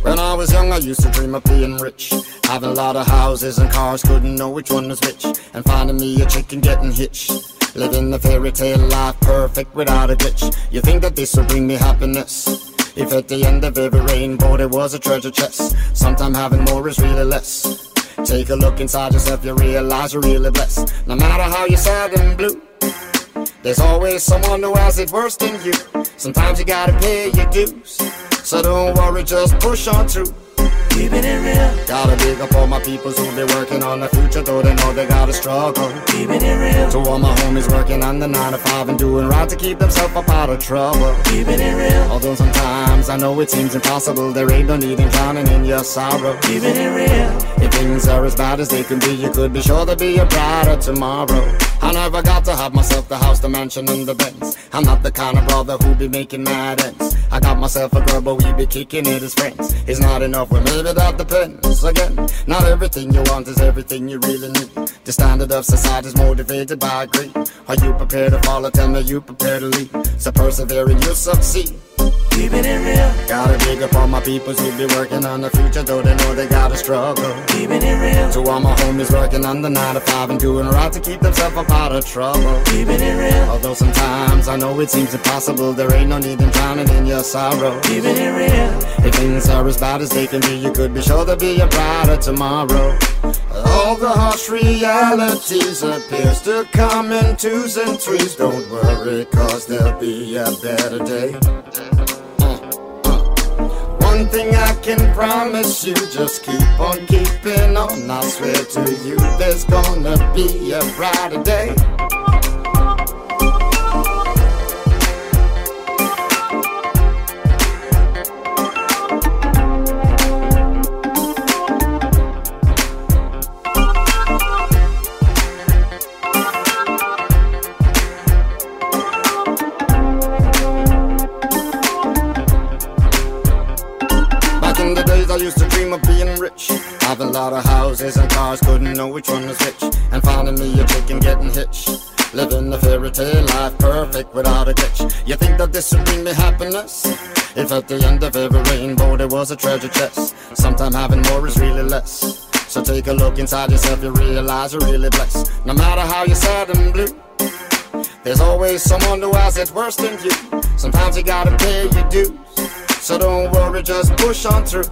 When I was young, I used to dream of being rich. Having a lot of houses and cars, couldn't know which one was which. And finding me a chick and getting hitched. Living the fairy tale life, perfect without a glitch. You think that this will bring me happiness? If at the end of every rainbow there was a treasure chest, sometime having more is really less. Take a look inside yourself, you realize you're really blessed. No matter how you're sad and blue, there's always someone who has it worse than you. Sometimes you gotta pay your dues. So don't worry, just push on through. Keeping it real. Gotta big up all my peoples who be working on the future, though they know they gotta struggle. Keeping it real. To all my homies working on the 9 to 5 and doing right to keep themselves up out of trouble. Keeping it real. Although sometimes I know it seems impossible, there ain't no need in drowning in your sorrow. Keeping it real. If things are as bad as they can be, you could be sure there'll be a brighter tomorrow. I never got to have myself the house, the mansion, and the Benz. I'm not the kind of brother who be making mad ends. I got myself a girl, but we be kicking it as friends. It's not enough, well, maybe that depends. Again, not everything you want is everything you really need. The standard of society is motivated by greed. Are you prepared to follow? Tell me you prepared to lead. So persevere and you'll succeed. Keeping it real. Gotta big up all my peoples who be working on the future, though they know they gotta struggle. Keeping it real. To all my homies working on the 9 to 5 and doing right to keep themselves up out of trouble. Keeping it real. Although sometimes I know it seems impossible, there ain't no need in drowning in your sorrow. Keeping it real. If things are as bad as they can be, you could be sure there'll be a brighter tomorrow. All the harsh realities appears to come in twos and threes. Don't worry, cause there'll be a better day. One thing I can promise you, just keep on keeping on. I swear to you, there's gonna be a brighter day. Rich. Having a lot of houses and cars, couldn't know which one was which. And finding me a chick and getting hitched. Living the fairy tale life, perfect without a glitch. You think that this would bring me happiness? If at the end of every rainbow there was a treasure chest, sometime having more is really less. So take a look inside yourself, you realize you're really blessed. No matter how you're sad and blue, there's always someone who has it worse than you. Sometimes you gotta pay your dues. So don't worry, just push on through.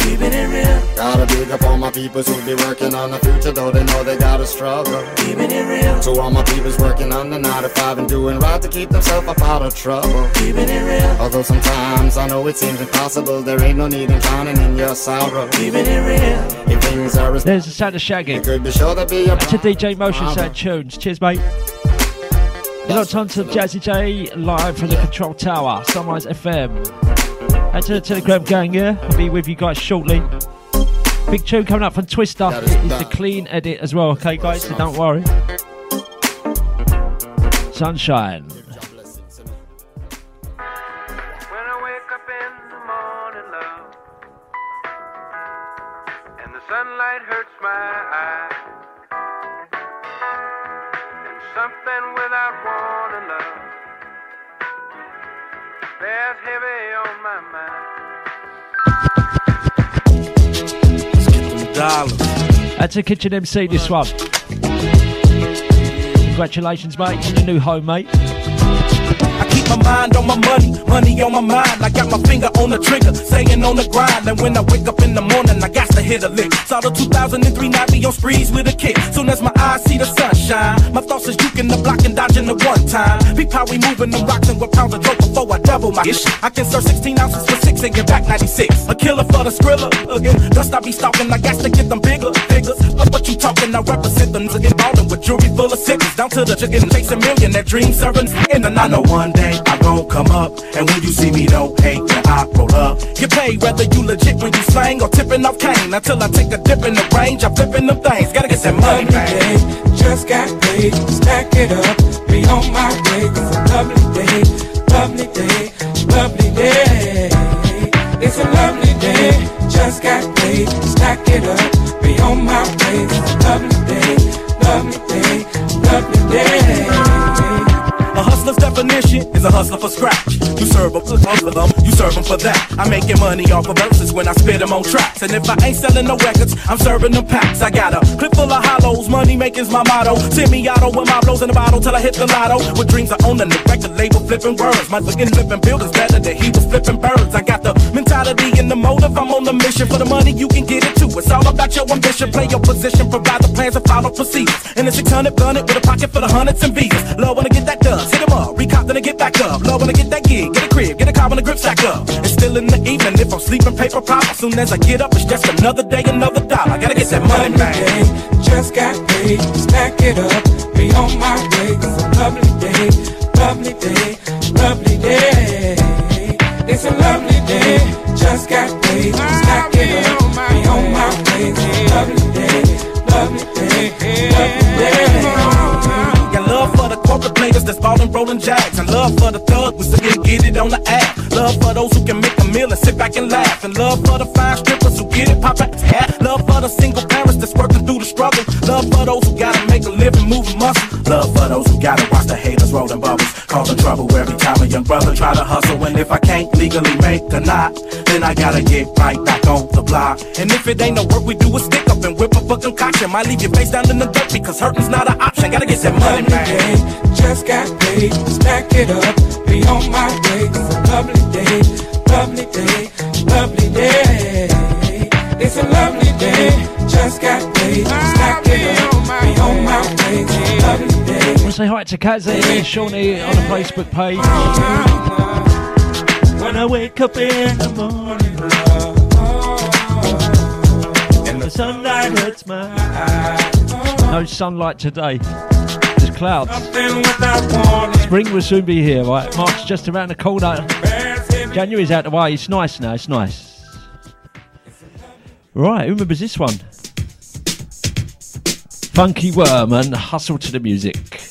Keeping it real. Gotta big up all my peoples who be working on the future, though they know they gotta struggle. Keeping it real. To all my peoples working on the 9 to 5 and doing right to keep themselves up out of trouble. Keeping it real. Although sometimes I know it seems impossible, there ain't no need in drowning in your sorrow. Keeping it real. If things are as There's the sound of Shaggy. could be sure to be a That's a DJ Motion Sound Tunes. Cheers, mate. You got time to Jazzy J live from the Control Tower, Sunrise FM. And to the Telegram gang, yeah? I'll be with you guys shortly. Big tune coming up from Twister. It is a clean edit as well, okay, guys? So don't worry. Sunshine. sunlight hurts my eye. Bears heavy on my mind. Dollars. That's a kitchen MC, this one. Congratulations, mate, on your new home, mate. My mind on my money, money on my mind. I got my finger on the trigger, staying on the grind. And when I wake up in the morning, I got to hit a lick. Saw the 2003 Navi on sprees with a kick. Soon as my eyes see the sunshine, my thoughts is juking the block and dodging the one time. Peep how we moving the rocks and what pounds of dope before I double my ish. I can serve 16 ounces for six and get back 96. A killer for the skrilla again. Dust I be stalking, I got to get them bigger figures. Of what you talking. I represent the niggas get ballin' with jewelry full of sickles. Down to the chicken chasing million, that dream serving. in know oh one day I gon' come up. And when you see me, don't hate that I roll up. Get paid whether you legit when you slang or tipping off cane. Until I take a dip in the range, I'm flipping them things. Gotta get that money, man. Just got paid, stack it up, be on my way. It's a lovely day, lovely day, lovely day. It's a lovely day, just got paid, stack it up, be on my way. It's a lovely day, lovely day, lovely day. Hustler's definition is a hustler for scratch. You serve them for hustler, them, you serve them for that. I'm making money off of verses when I spit them on tracks. And if I ain't selling no records, I'm serving them packs. I got a clip full of hollows, money making's my motto. Semi-auto with my blows in the bottle till I hit the lotto. With dreams of owning the record label, flipping words. My looking flipping buildings better than he was flipping birds. I got the mentality and the motive. I'm on the mission for the money, you can get it too. It's all about your ambition. Play your position, provide the plans and follow procedures. And the 600 gun it with a pocket full of hundreds and visas. Love when I get that done, Hit 'em up, recop then I get back up. Love when I get that gig, get a crib, get a car when the grip stack up. It's still in the evening if I'm sleeping paper pop. As soon as I get up, it's just another day, another dollar. I gotta get that money, man. Just got paid, stack it up, be on my way. It's a lovely day, lovely day, jacks. And love for the thug who still get, get it on the app. Love for those who can make a meal and sit back and laugh. And love for the fine strippers who get it pop at hat. Love for the single parents that's working through the struggle. Love for those who gotta make a living moving muscle. Love for those who gotta watch the haters rollin' bubbles. Causing trouble every time a young brother try to hustle. And if I can't legally make a knot, then I gotta get right back on the block. And if it ain't no work, we do a stick up and whip a fucking concoction. Might leave your face down in the dirt because hurting's not an option. Gotta get that money, man. Just got paid, stack it up, be on my way. It's a lovely day, lovely day, say hi to Kazi and Shawnee on the Facebook page. When I wake up in the morning, and the sunlight hurts my eyes. No sunlight today. There's clouds. Spring will soon be here, right? March just around the corner. January's out the way. It's nice now. It's nice. Right, who remembers this one? Funky Worm and Hustle to the Music. Listen to the music.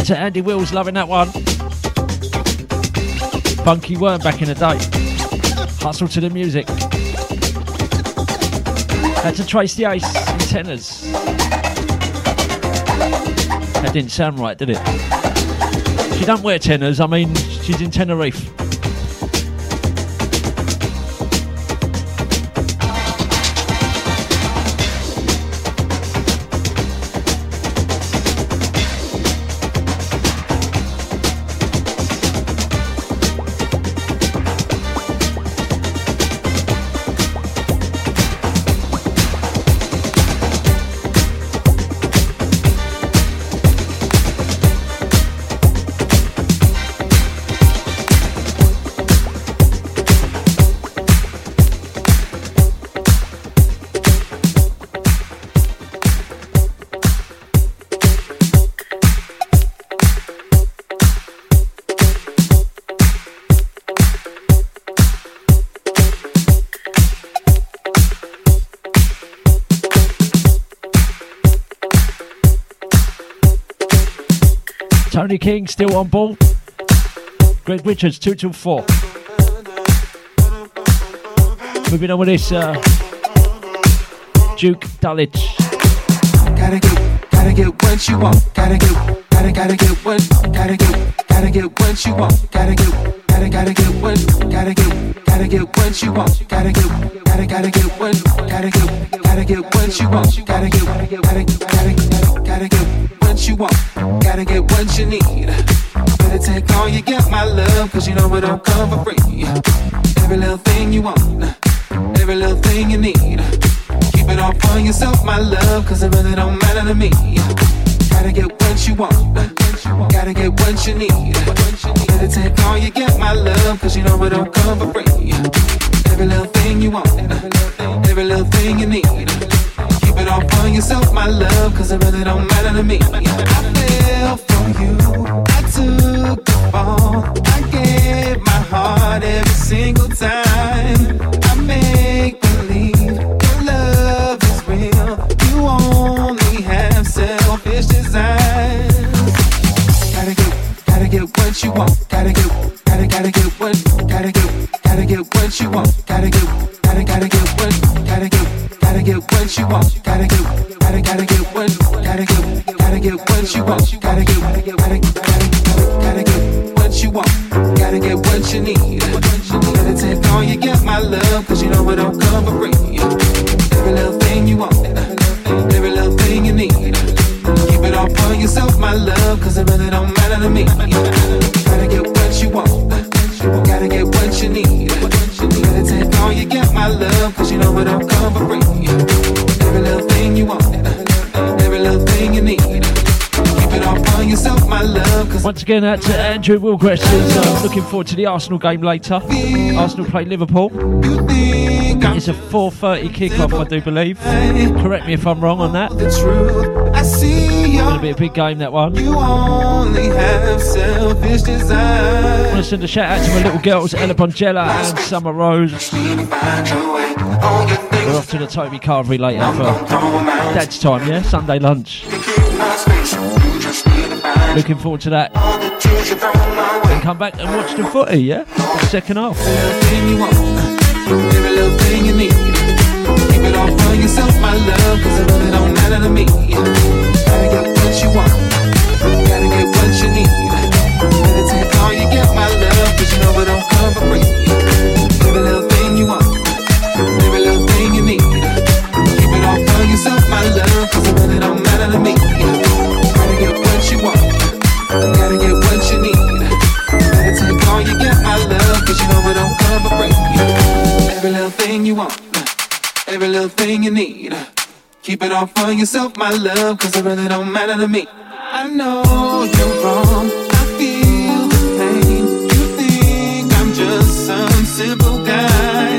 Out to Andy Wills, loving that one. Funky worm back in the day. Hustle to the music. Out to Trace the Ace tenors. That didn't sound right, did it? She don't wear tenors, I mean, she's in Tenerife. King still on board. Greg Richards, 2 till 4. Moving on with this uh, Duke Dulwich. Gotta get, gotta get what you want. Gotta get, gotta, gotta get what, gotta get, gotta get what you want. Gotta get, gotta, gotta get what, gotta get, gotta get what you want. Gotta get, gotta, gotta get what, gotta get, gotta get what you want. Gotta get, gotta, gotta, gotta, gotta get what you want. Gotta get what you need. Better take all you get, my love, cause you know it don't come for free. Every little thing you want, every little thing you need. Keep it all for yourself, my love, cause it really don't matter to me. Gotta get what you want, gotta get what you need. Better take all you get, my love, cause you know it don't come for free. Every little thing you want, every little thing you need. For yourself, my love, cause it really don't matter to me. I fell for you, I took the fall, I gave my heart every single time. I make believe your love is real. You only have selfish desires. Gotta get, gotta get what you want. Gotta get, gotta, gotta get what, gotta get, gotta get what you want. Gotta get, gotta, gotta get get, what you want. Gotta get, gotta, gotta get what, gotta get, gotta get what you want. Gotta get, gotta, gotta, gotta, get what you want. Gotta get what you need. Gotta take all you get, my love, cause you know it don't come for free. Every little thing you want, every little thing you need. Keep it all for yourself, my love, cause it really don't matter to me. Gotta get what you want, gotta get what you need. Gotta take all you get, my love, cause you know it don't come for free. Once again, out to Andrew Wilgress is uh, looking forward to the Arsenal game later. Arsenal play Liverpool. It's a 4:30 kickoff, I do believe. Correct me if I'm wrong on that. I see Going to be a big game that one. only have selfish I want to send a shout out to my little girls, Ella Bongella and Summer Rose. We're off to the Toby Carvery later for Dad's time, yeah? Sunday lunch. Looking forward to that. Then come back and watch the footy, yeah? The second half. all you get, my love, cause you know it don't come for free. You want, every little thing you need. Keep it all for yourself, my love, cause it really don't matter to me. I know you're wrong, I feel the pain. You think I'm just some simple guy.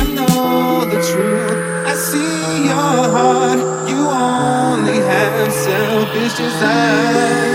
I know the truth, I see your heart. You only have selfish desires.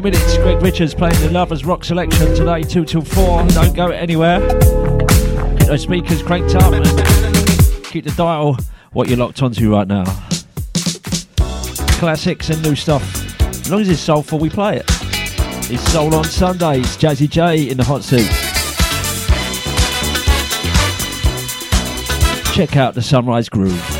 20 minutes. Greg Richards playing the Lovers Rock selection today, 2 till 4. Don't go anywhere. Keep those speakers cranked up and keep the dial what you're locked onto right now. Classics and new stuff. As long as it's soulful, we play it. It's Soul on Sundays. Jazzy J in the hot seat. Check out the Sunrise Groove.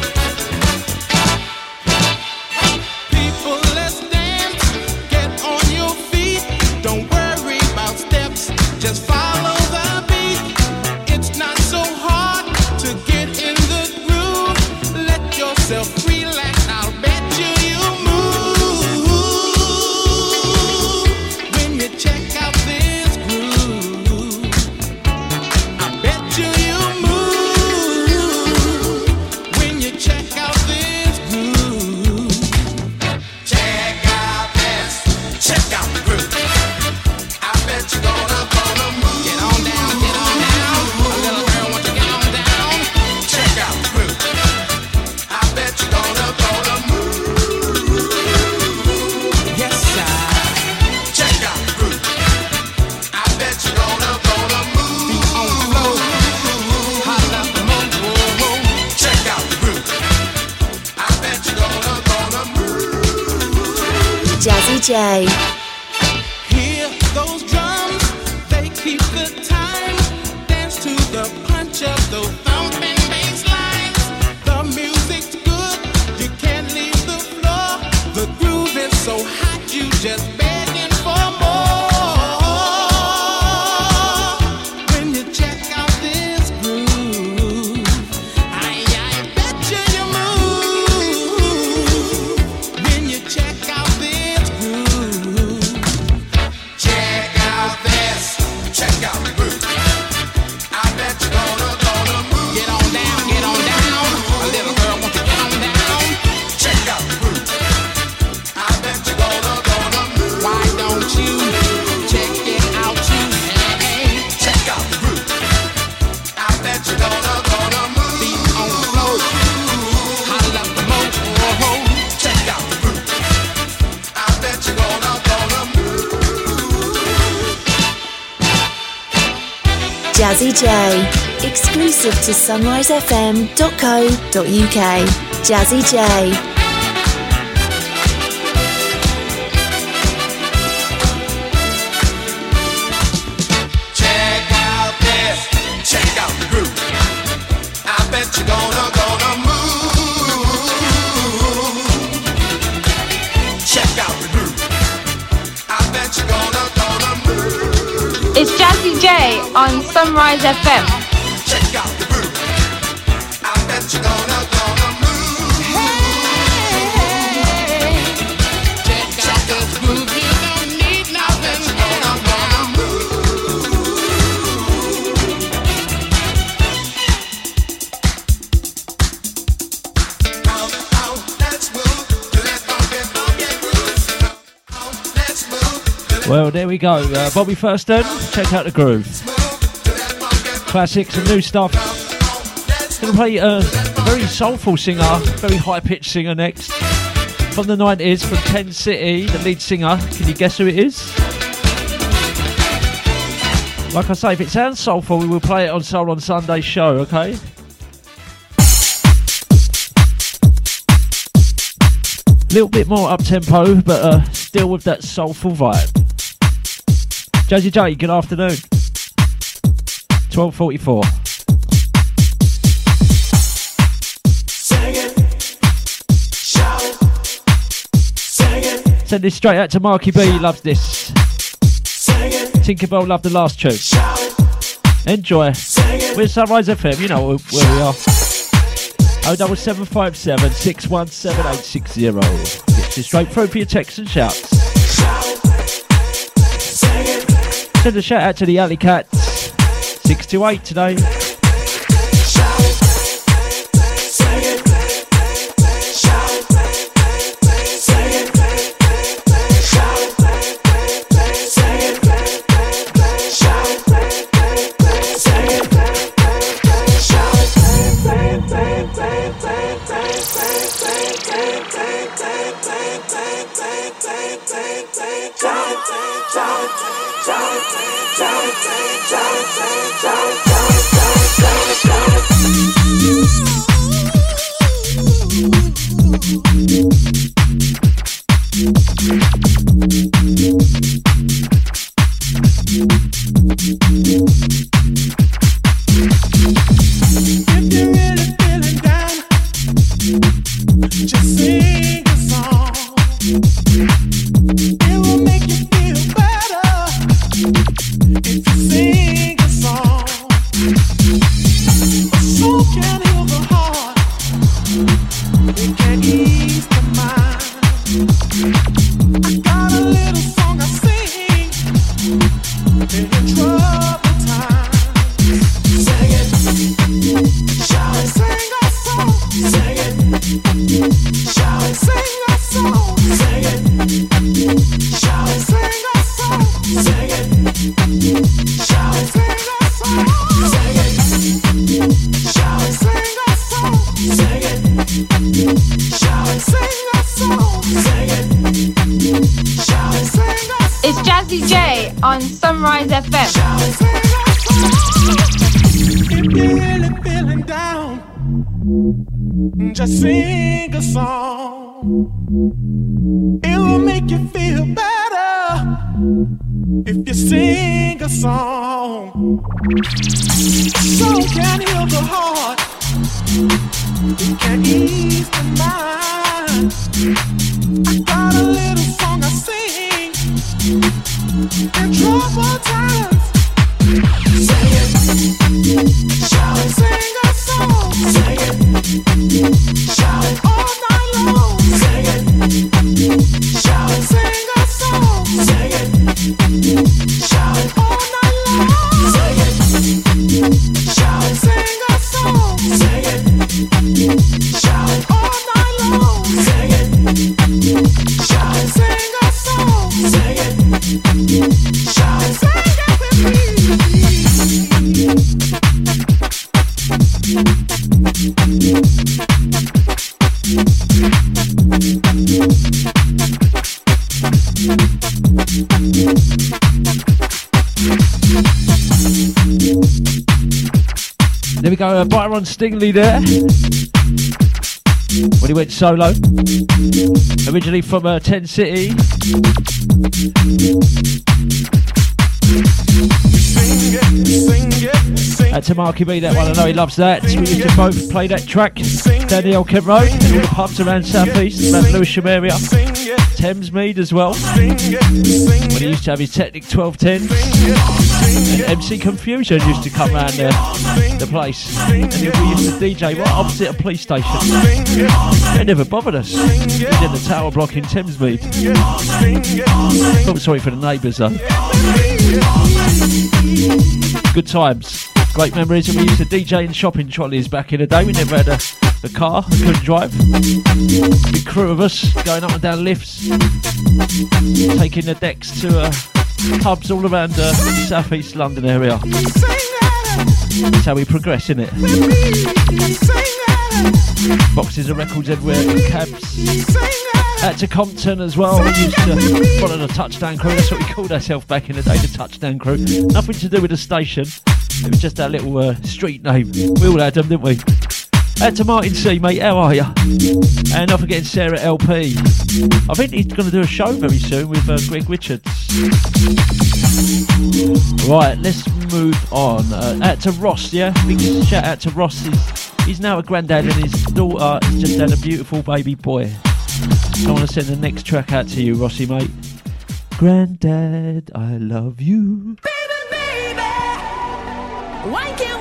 Gonna, go on move. Check out the group. I bet you're gonna move. It's Jazzy J on Sunrise FM. Well, there we go. Uh, Bobby Thurston, check out the groove. Classics and new stuff. Gonna play uh, a very soulful singer, very high pitched singer next. From the 90s, from Ten City, the lead singer. Can you guess who it is? Like I say, if it sounds soulful, we will play it on Soul on Sunday show, okay? Little bit more up tempo, but uh, still with that soulful vibe. Jazzy J, good afternoon. 1244. Sing it, shout it, sing it, Send this straight out to Marky B, he loves this. Tinkerbell loved the last shout Enjoy. We're Sunrise FM, you know where we are. 07757 617 860. Gets you straight through for your texts and shouts. Send a shout out to the Alley Cats. 628 today. Johnny, Johnny, Johnny, Johnny, Johnny, Stingily there. When he went solo. Originally from uh, 10 City. Uh, to Marky B, that one, I know he loves that. We used to both play that track down the Old Kent Road, and all the pubs around South East, around Lewisham area. Thamesmead as well. When he used to have his Technic 1210. And MC Confusion used to come round the, the place. And we used to DJ right opposite a police station. They never bothered us. We did the tower block in Thamesmead. I'm sorry for the neighbours though. Good times. Great memories. And we used to DJ in shopping trolleys back in the day. We never had a, a car. We couldn't drive. Big crew of us going up and down lifts. Taking the decks to uh, pubs all around uh, South East London area. That's how we progress, in it? Boxes of records everywhere, cabs. Out to Compton as well. We used to follow the touchdown crew. That's what we called ourselves back in the day, the touchdown crew. Nothing to do with the station. It was just our little uh, street name. We all had them, didn't we? Out to Martin C, mate. How are you? And not forgetting Sarah LP. I think he's going to do a show very soon with uh, Greg Richards. Right, let's move on. Uh, out to Ross, yeah? Big shout out to Ross. He's, he's now a granddad and his daughter has just had a beautiful baby boy. I want to send the next track out to you, Rossi, mate. Granddad, I love you. Why can't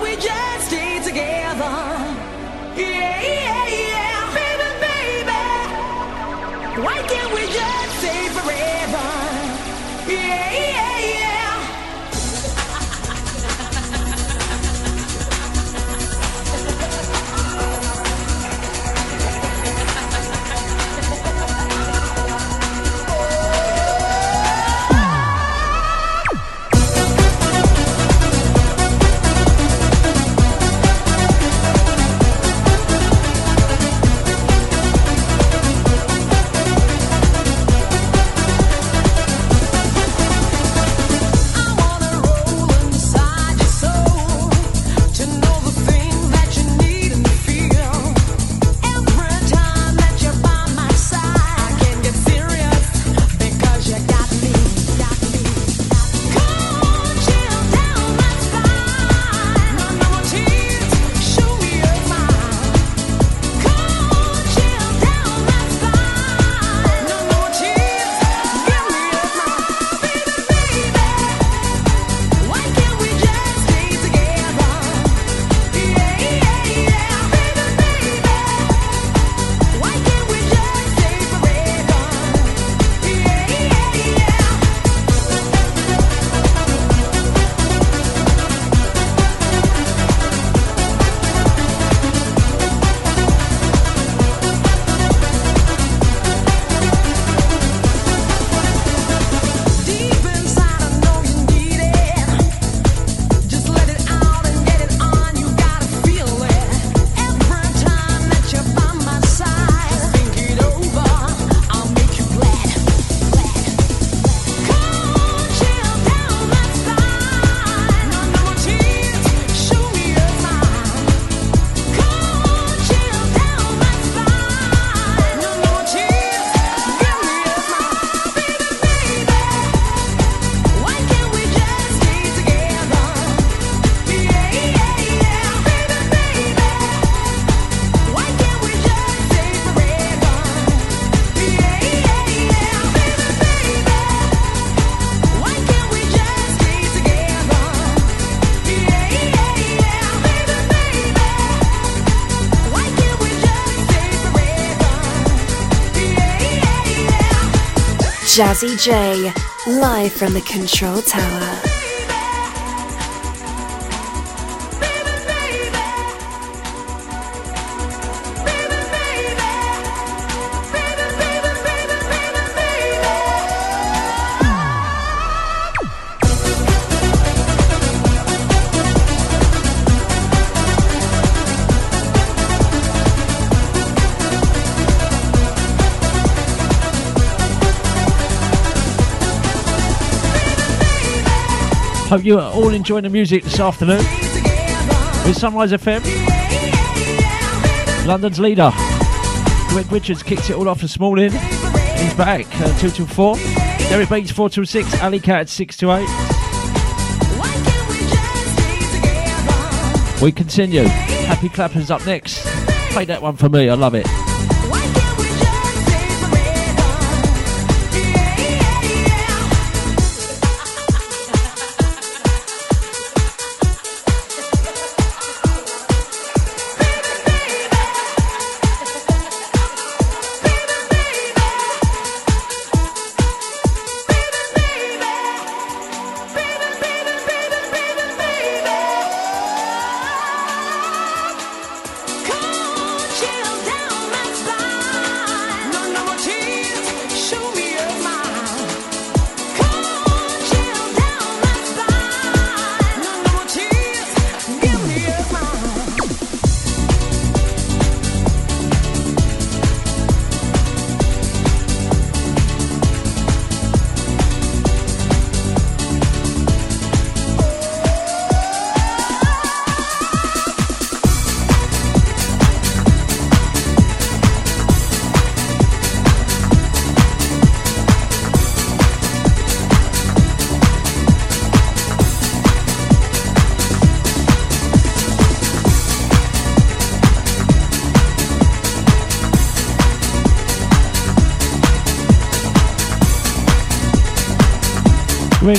Jazzy J, live from the control tower. Hope you are all enjoying the music this afternoon. With Sunrise FM, London's leader. Greg Richards kicked it all off this morning. He's back, uh, 2 till 4. Derek Bates, 4 till 6. Ali Cat, 6 to 8. We continue. Happy Clappers up next. Play that one for me, I love it.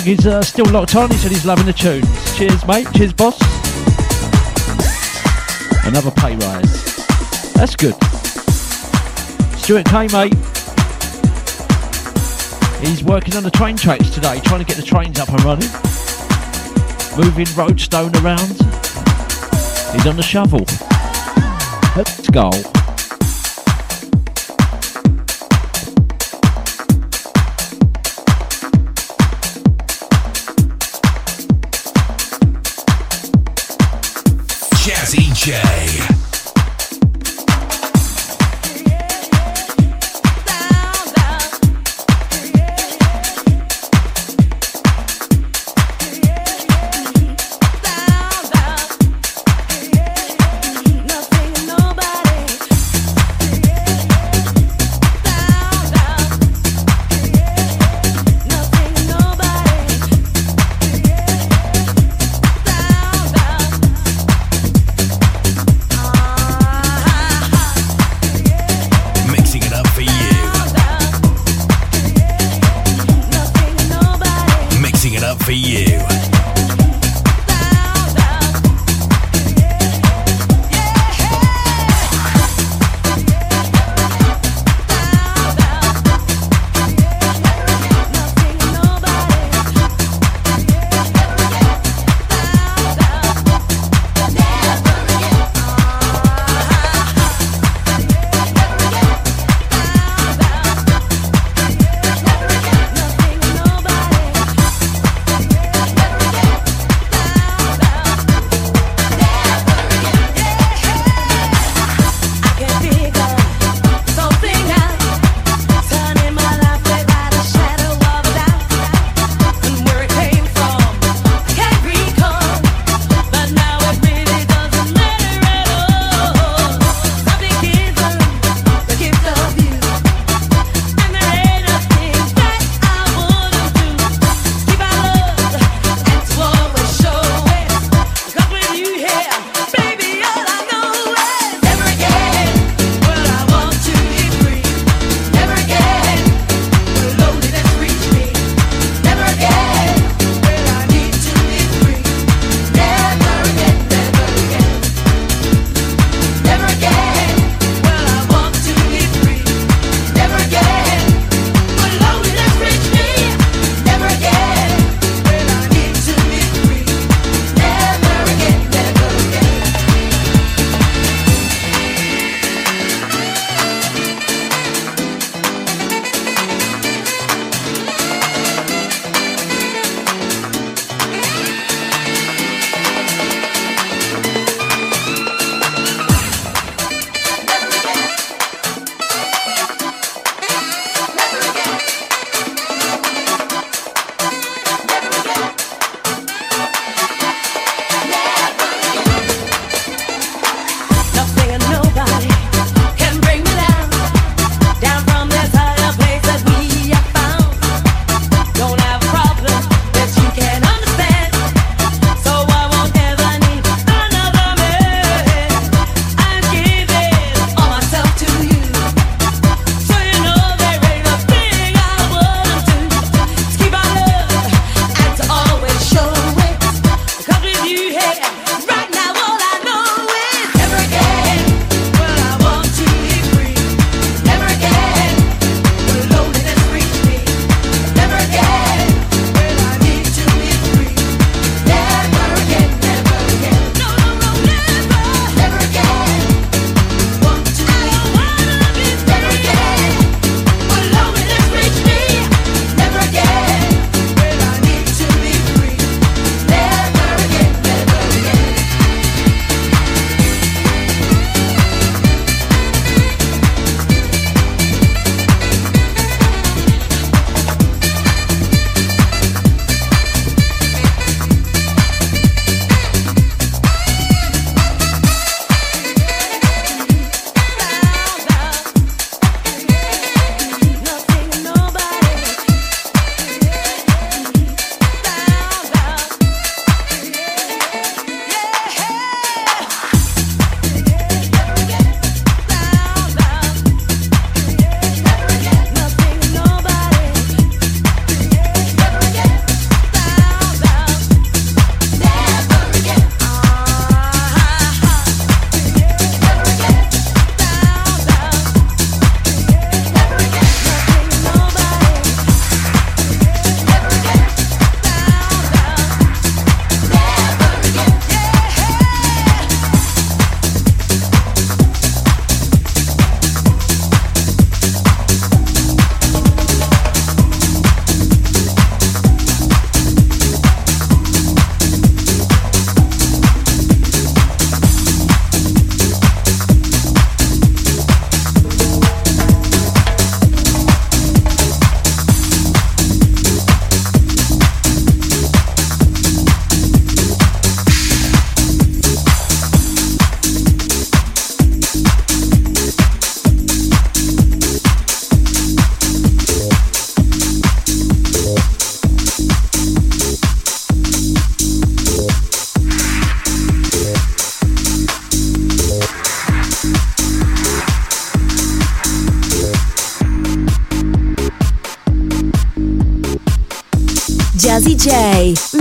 Greg is uh, still locked on. He said he's loving the tunes. Cheers, mate. Cheers, boss. Another pay rise. That's good. Stewart K, mate. He's working on the train tracks today, trying to get the trains up and running. Moving roadstone around. He's on the shovel. Let's go. Jazzy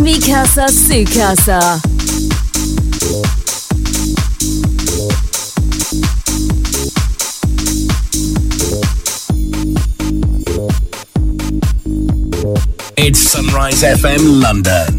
Mi casa, su casa. It's Sunrise FM London.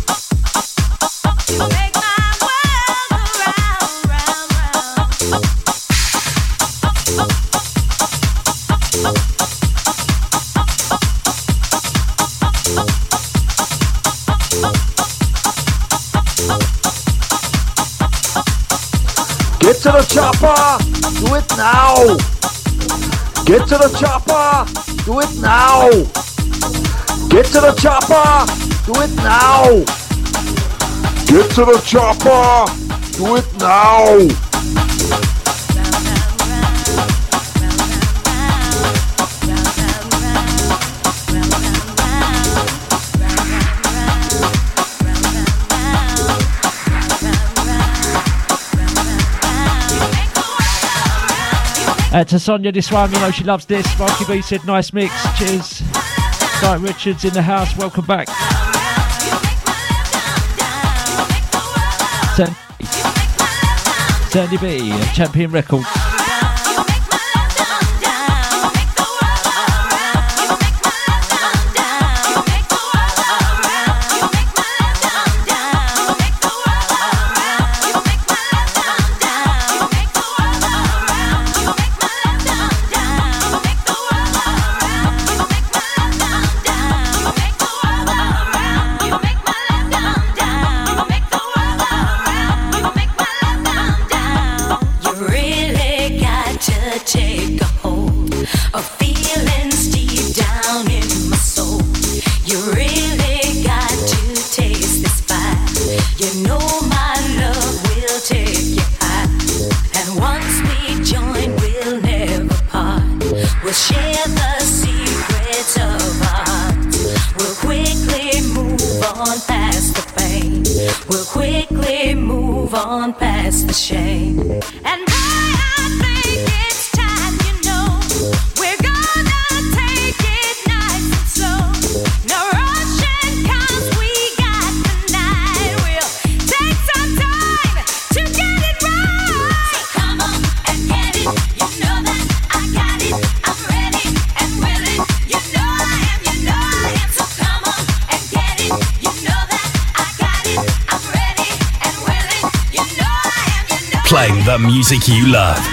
to the chopper. Do it now. Get to the chopper. Do it now. Get to the chopper. Do it now. Get to the chopper. Do it now. Uh, to Sonia Diswam, you know she loves this. Marky B said, nice mix. Cheers. Guy Richards in the house. Welcome back. Sandy B, Champion Records. you love.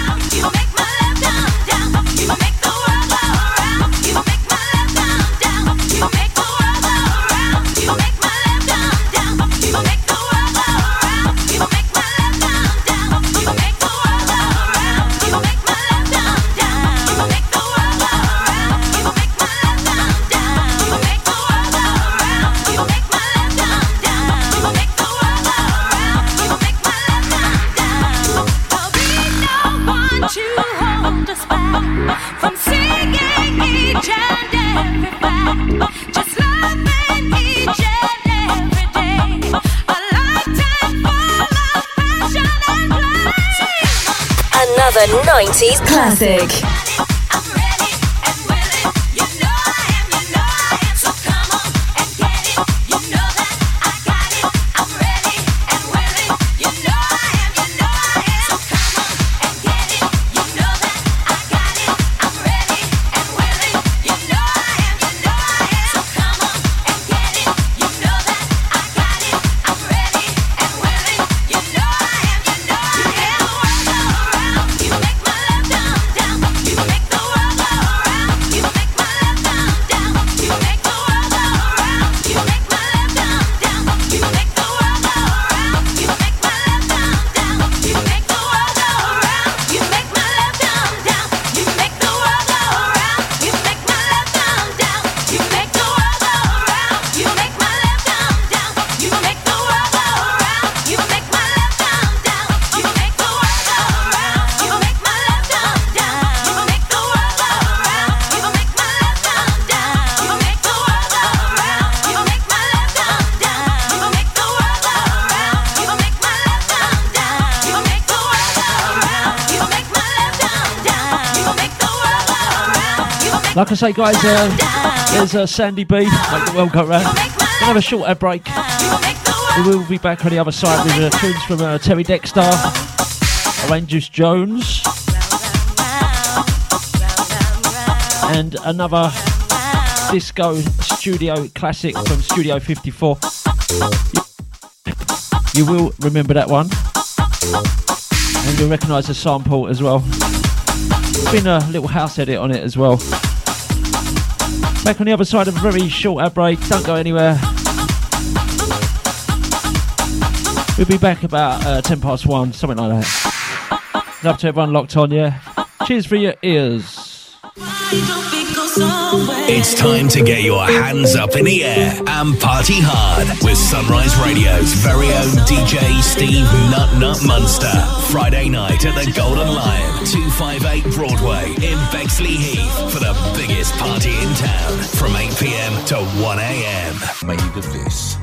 Classic. Say, guys, uh, there's uh, Sandy B. Make the world go round. Gonna have a short ad break. We will be back on the other side with uh, tunes from uh, Terry Dexter, Oranges Jones, and another disco studio classic from Studio 54. You, you will remember that one, and you'll recognise the sample as well. Been a little house edit on it as well. Back on the other side of a very short ad break. Don't go anywhere. We'll be back about uh, 10 past 1, something like that. Love to everyone locked on, yeah. Cheers for your ears. It's time to get your hands up in the air and party hard with Sunrise Radio's very own DJ Steve Nut Nut Munster. Friday night at the Golden Lion, 258 Broadway in Bexley Heath for the biggest party in town from 8 pm to 1 am. Made of this.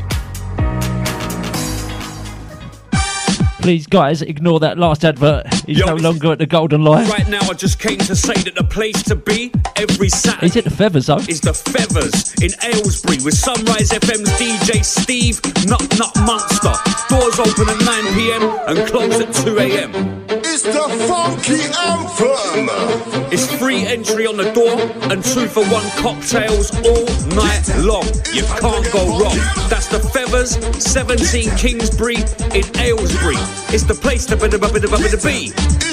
Please, guys, ignore that last advert. He's Yo, no longer at the Golden Lion. Right now, I just came to say that the place to be every Saturday. He's at the Feathers, though. Is the Feathers in Aylesbury with Sunrise FM's DJ Steve Nut Nut Munster. Doors open at 9 pm and close at 2 am. It's the funky anthem. It's free entry on the door and two for one cocktails all night long. You can't go wrong. That's the Feathers, 17 Kingsbury in Aylesbury. It's the place to be.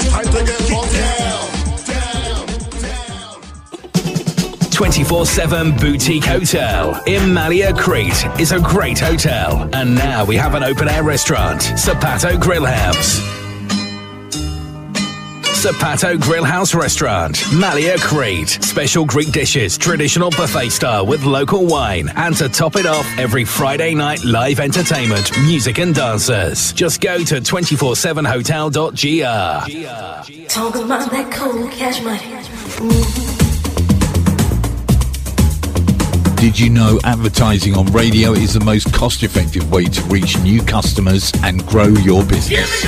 time to get down. 24 7 Boutique Hotel in Malia Crete is a great hotel. And now we have an open air restaurant, Zapato Grill House. Zapato Grillhouse Restaurant, Malia Crete. Special Greek dishes, traditional buffet style with local wine. And to top it off, every Friday night live entertainment, music and dancers. Just go to 247hotel.gr. Talk about that cold cash money. Did you know advertising on radio is the most cost effective way to reach new customers and grow your business?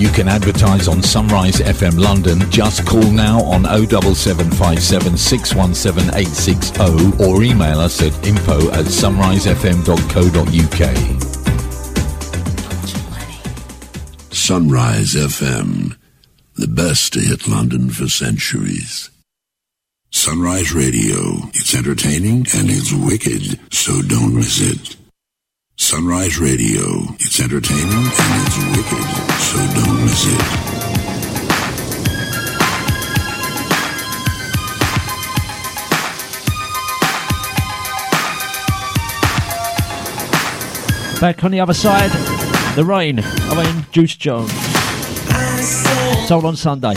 You can advertise on Sunrise FM London. Just call now on 07757 617 860 or email us at info at sunrisefm.co.uk. Sunrise FM, the best to hit London for centuries. Sunrise Radio, it's entertaining and it's wicked, so don't miss it. Sunrise Radio, it's entertaining and it's wicked, so don't miss it. Back on the other side, the rain. I mean, Juice Jones. Soul on Sunday.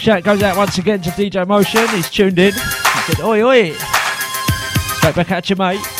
Shout goes out once again to DJ Motion. He's tuned in. He said, Oi, oi. Straight back at you, mate.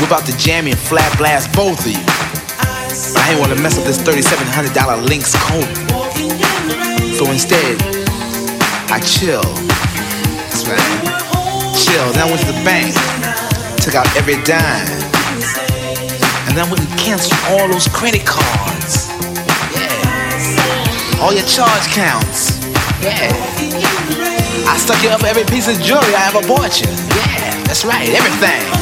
Whip about to jam and flat blast both of you. But I didn't want to mess up this $3,700 Lynx coat. So instead, I chill. That's right. Chill. Then I went to the bank, took out every dime, and then I went and canceled all those credit cards. Yeah. All your charge counts. Yeah. I stuck you up every piece of jewelry I ever bought you. Yeah, that's right. Everything.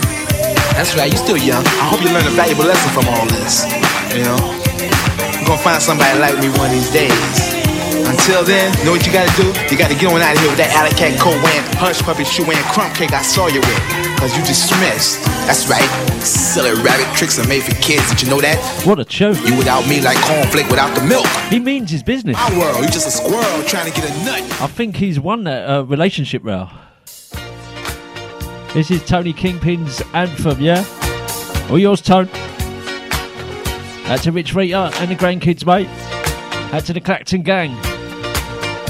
That's right, you still young. I hope you learn a valuable lesson from all this. You know? You're gonna find somebody like me one of these days. Until then, know what you gotta do? You gotta get on out of here with that alley cat coat wearing, hush puppy shoe wearing crumb cake I saw you with. Cause you dismissed. That's right. Silly rabbit tricks are made for kids. Did you know that? What a joke. You without me like cornflake without the milk. He means his business. My world, you just a squirrel trying to get a nut. I think he's won that uh, relationship row. This is Tony Kingpin's anthem, yeah? All yours, Tone. Out to Rich Rita and the grandkids, mate. Out to the Clacton gang.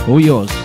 All yours.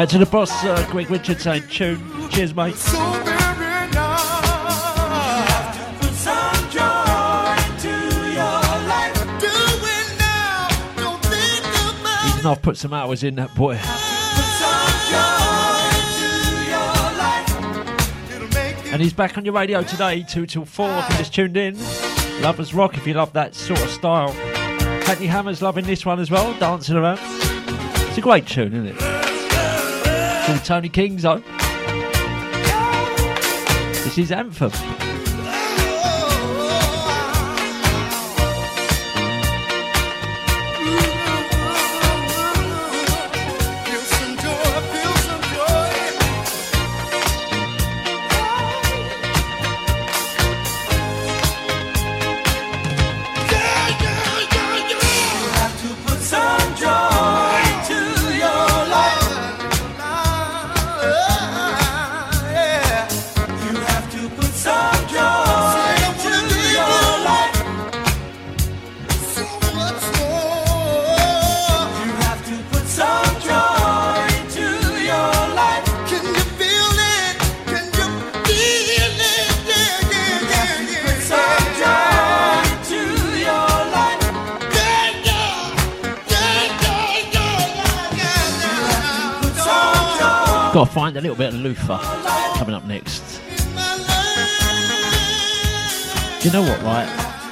Uh, to the boss, uh, Greg Richards, tune. Cheers, mate. He's not put some hours in that boy. And he's back on your radio today, 2 till 4 if you just tuned in. Lovers Rock if you love that sort of style. Hackney Hammer's loving this one as well, dancing around. It's a great tune, isn't it? Tony King's though. This is Anthem.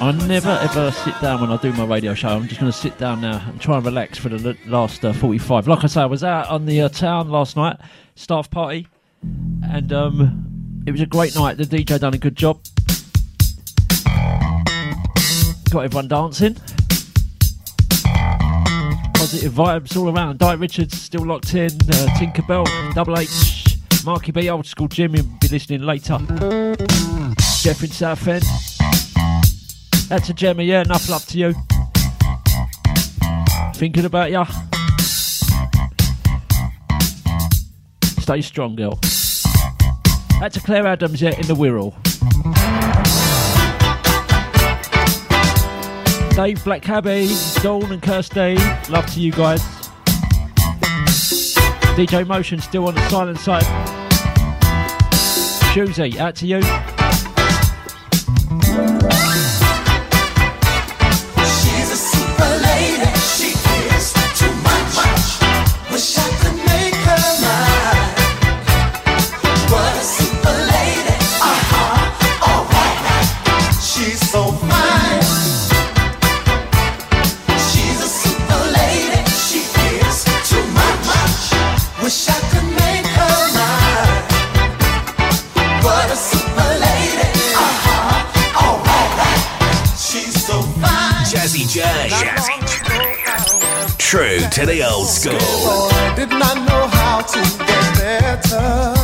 I never ever sit down when I do my radio show. I'm just going to sit down now and try and relax for the last uh, 45. Like I say, I was out on the uh, town last night, staff party, and um, it was a great night. The DJ done a good job. Got everyone dancing. Positive vibes all around. Di Richards still locked in. Uh, Tinkerbell, Double H, Marky B, Old School Jim. You'll be listening later. Jeff in Southend. That's a Gemma, yeah, enough love to you. Thinking about ya. Stay strong, girl. That's a Claire Adams, yeah, in the Wirral. Dave Black Cabby, Dawn and Kirsty, love to you guys. DJ Motion still on the silent side. Shoozy, out to you. To the old school. I did not know how to get better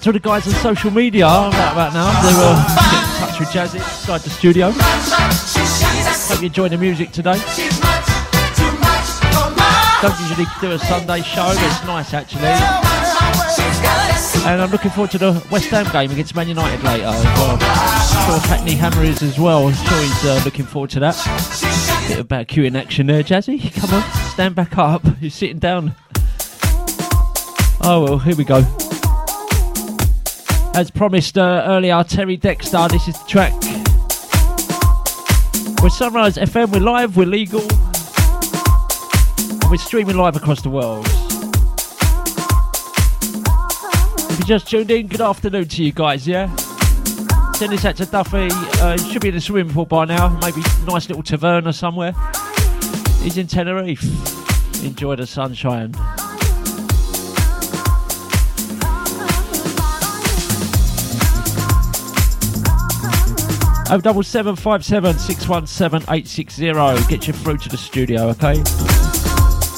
That's all the guys on social media right about now. They were getting in touch with Jazzy inside the studio. Hope you enjoyed the music today. Don't usually do a Sunday show, but it's nice actually. And I'm looking forward to the West Ham game against Man United later. I'm sure Hackney Hammer is as well. I'm sure he's uh, looking forward to that. Bit of about in action there, Jazzy. Come on, stand back up. You're sitting down. Oh well, here we go. As promised uh, earlier, Terry Dexter, this is the track. We're Sunrise FM, we're live, we're legal. And we're streaming live across the world. If you just tuned in, good afternoon to you guys, yeah? Send this out to Duffy. Uh, should be in the swimming pool by now. Maybe nice little taverna somewhere. He's in Tenerife. Enjoy the sunshine. Oh double seven five seven six one seven eight six zero. Get you through to the studio, okay?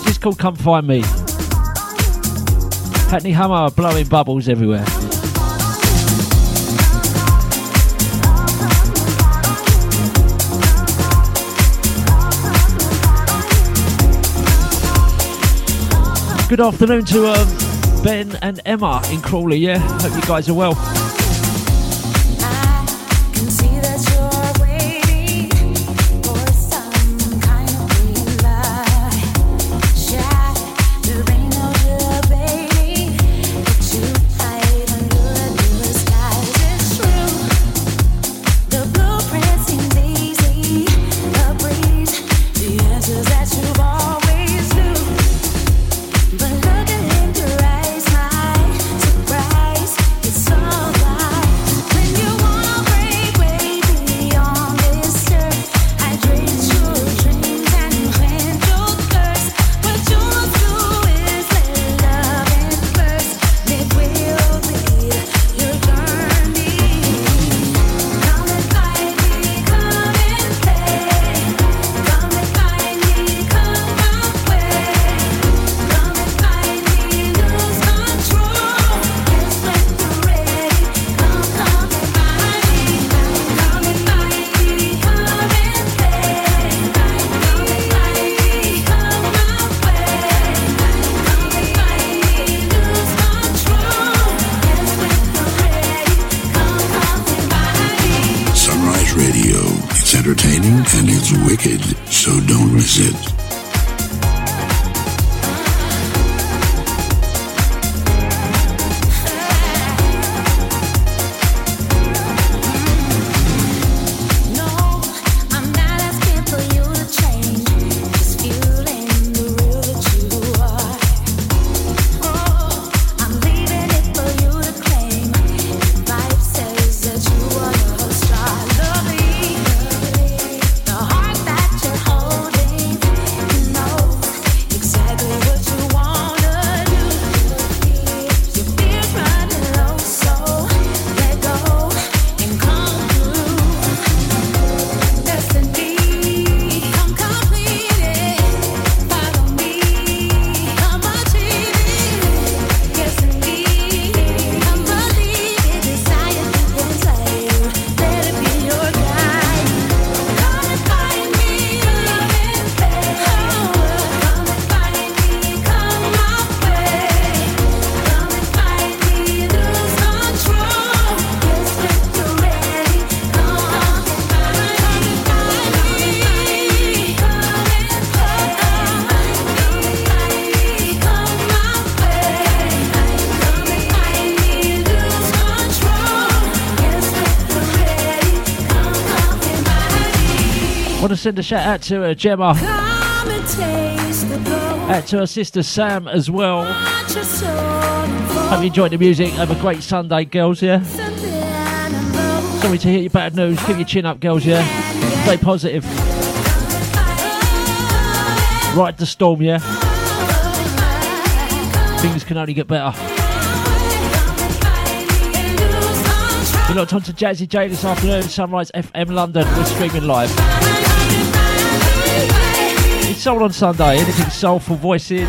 Is called Come Find Me. Hackney Hammer blowing bubbles everywhere. Good afternoon to um, Ben and Emma in Crawley. Yeah, hope you guys are well. Shout out to uh, Gemma, Come and taste the glow. out to her sister Sam as well. Hope you enjoyed the music. Have a great Sunday, girls. Yeah. Sorry to hear your bad news. Keep your chin up, girls. Yeah. Stay positive. Ride the storm. Yeah. Things can only get better. You're locked on to Jazzy J this afternoon, Sunrise FM London. We're streaming live. Soul on Sunday. Anything soulful voices.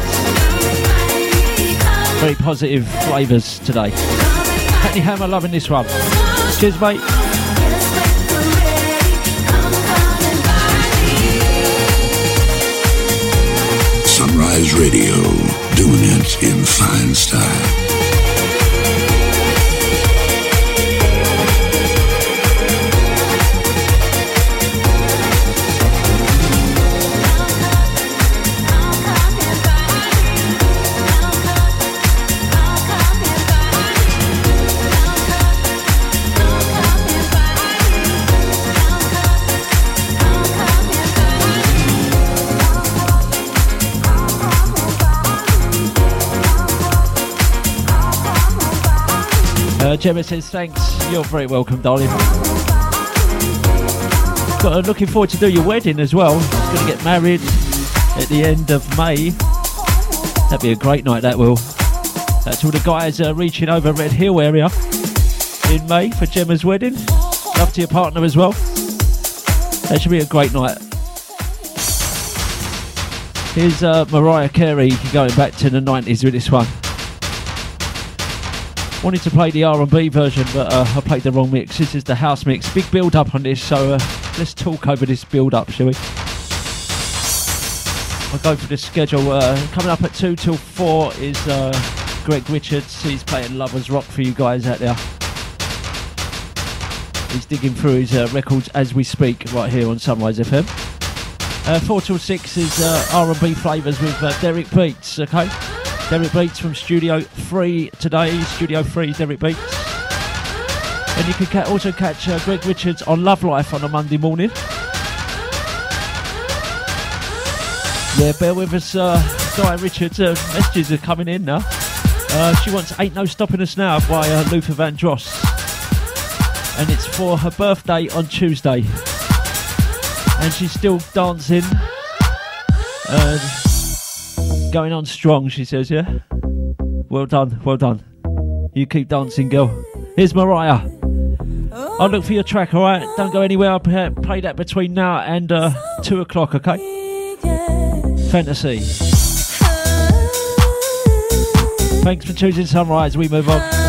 Very positive flavours today. Hackney Hammer loving this one. Cheers, mate. Sunrise Radio, doing it in fine style. Gemma says thanks. You're very welcome, darling. Got, uh, looking forward to do your wedding as well. He's Going to get married at the end of May. That'd be a great night. That will. That's all the guys uh, reaching over Redhill area in May for Gemma's wedding. Love to your partner as well. That should be a great night. Here's uh, Mariah Carey going back to the 90s with this one. Wanted to play the R&B version, but uh, I played the wrong mix. This is the house mix. Big build up on this, so uh, let's talk over this build up, shall we? I'll go for the schedule. Uh, coming up at 2 till 4 is uh, Greg Richards. He's playing Lovers Rock for you guys out there. He's digging through his uh, records as we speak, right here on Sunrise FM. Uh, 4 till 6 is R&B flavours with Derek Beats, okay? Derek Beats from Studio 3 today. Studio 3, Derek Beats. And you can ca- also catch uh, Greg Richards on Love Life on a Monday morning. Yeah, bear with us, uh, Richards. Uh, messages are coming in now. Uh, she wants Ain't No Stopping Us Now by uh, Luther Vandross. And it's for her birthday on Tuesday. And she's still dancing. Uh, going on strong, she says, yeah? Well done, well done. You keep dancing, girl. Here's Mariah. I'll look for your track, alright? Don't go anywhere. I'll play that between now and uh, 2 o'clock, okay? Fantasy. Thanks for choosing Sunrise. We move on.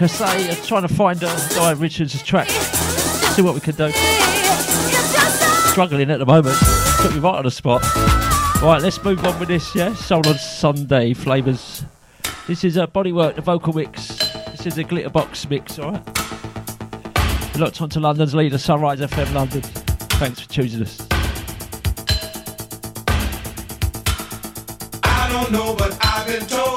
Like I say, I'm trying to find uh, Guy Richards' track. See what we can do. Struggling at the moment. Put me right on the spot. Right, let's move on with this, yeah? Soul on Sunday flavours. This is a bodywork, the vocal mix. This is a Glitterbox mix, alright? Locked onto London's leader, Sunrise FM London. Thanks for choosing us. I don't know, but I've been told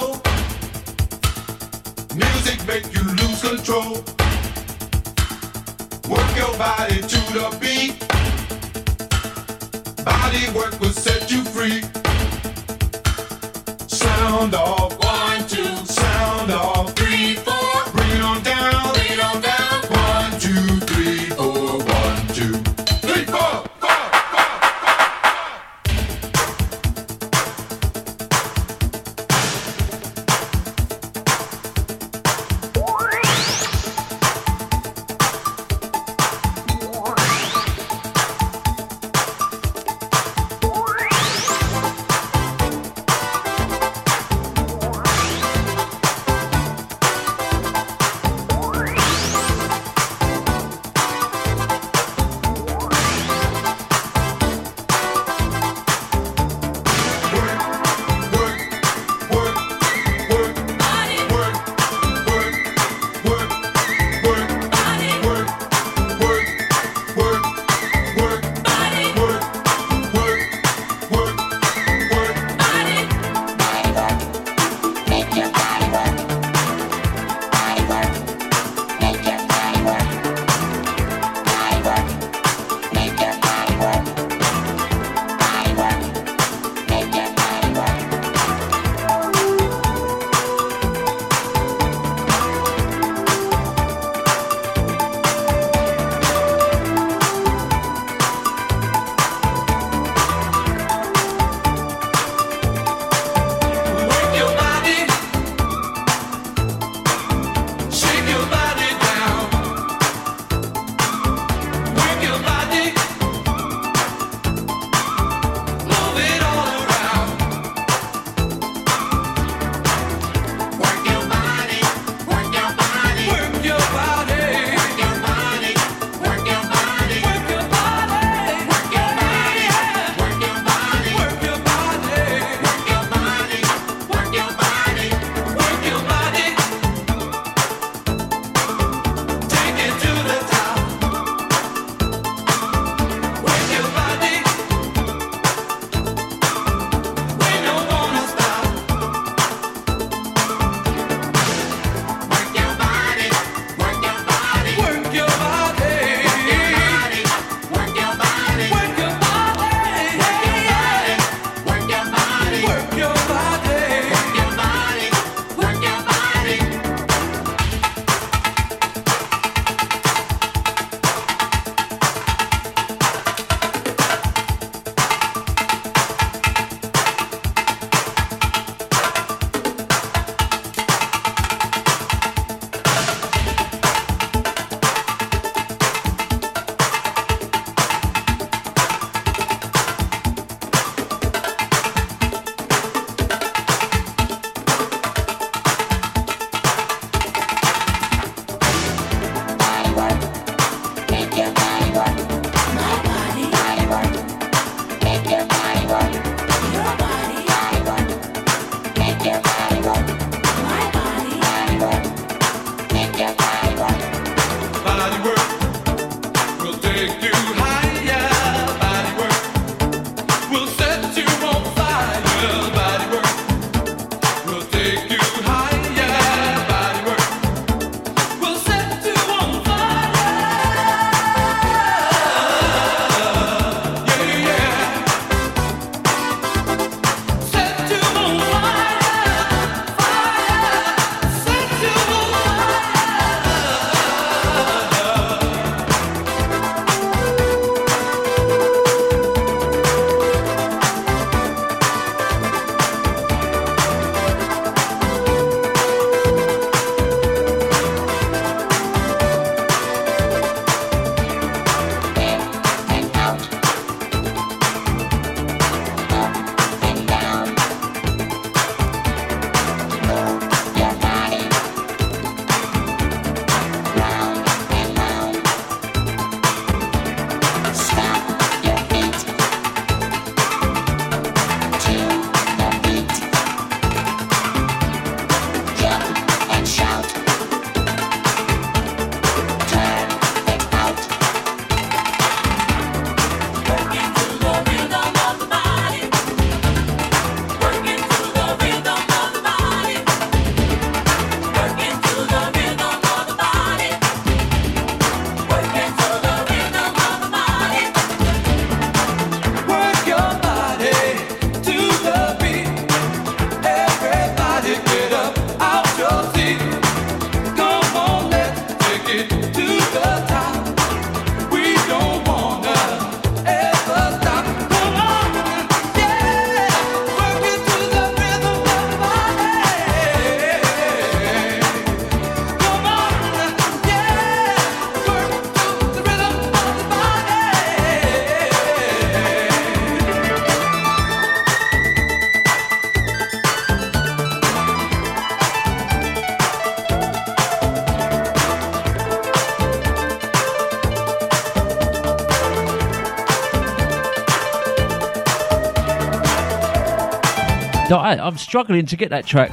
I'm struggling to get that track.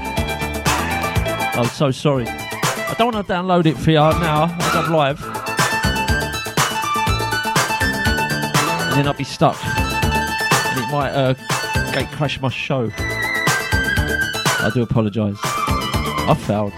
I'm so sorry. I don't want to download it for you now I'm live. And then I'll be stuck. And it might uh, gate crash my show. I do apologise. I failed.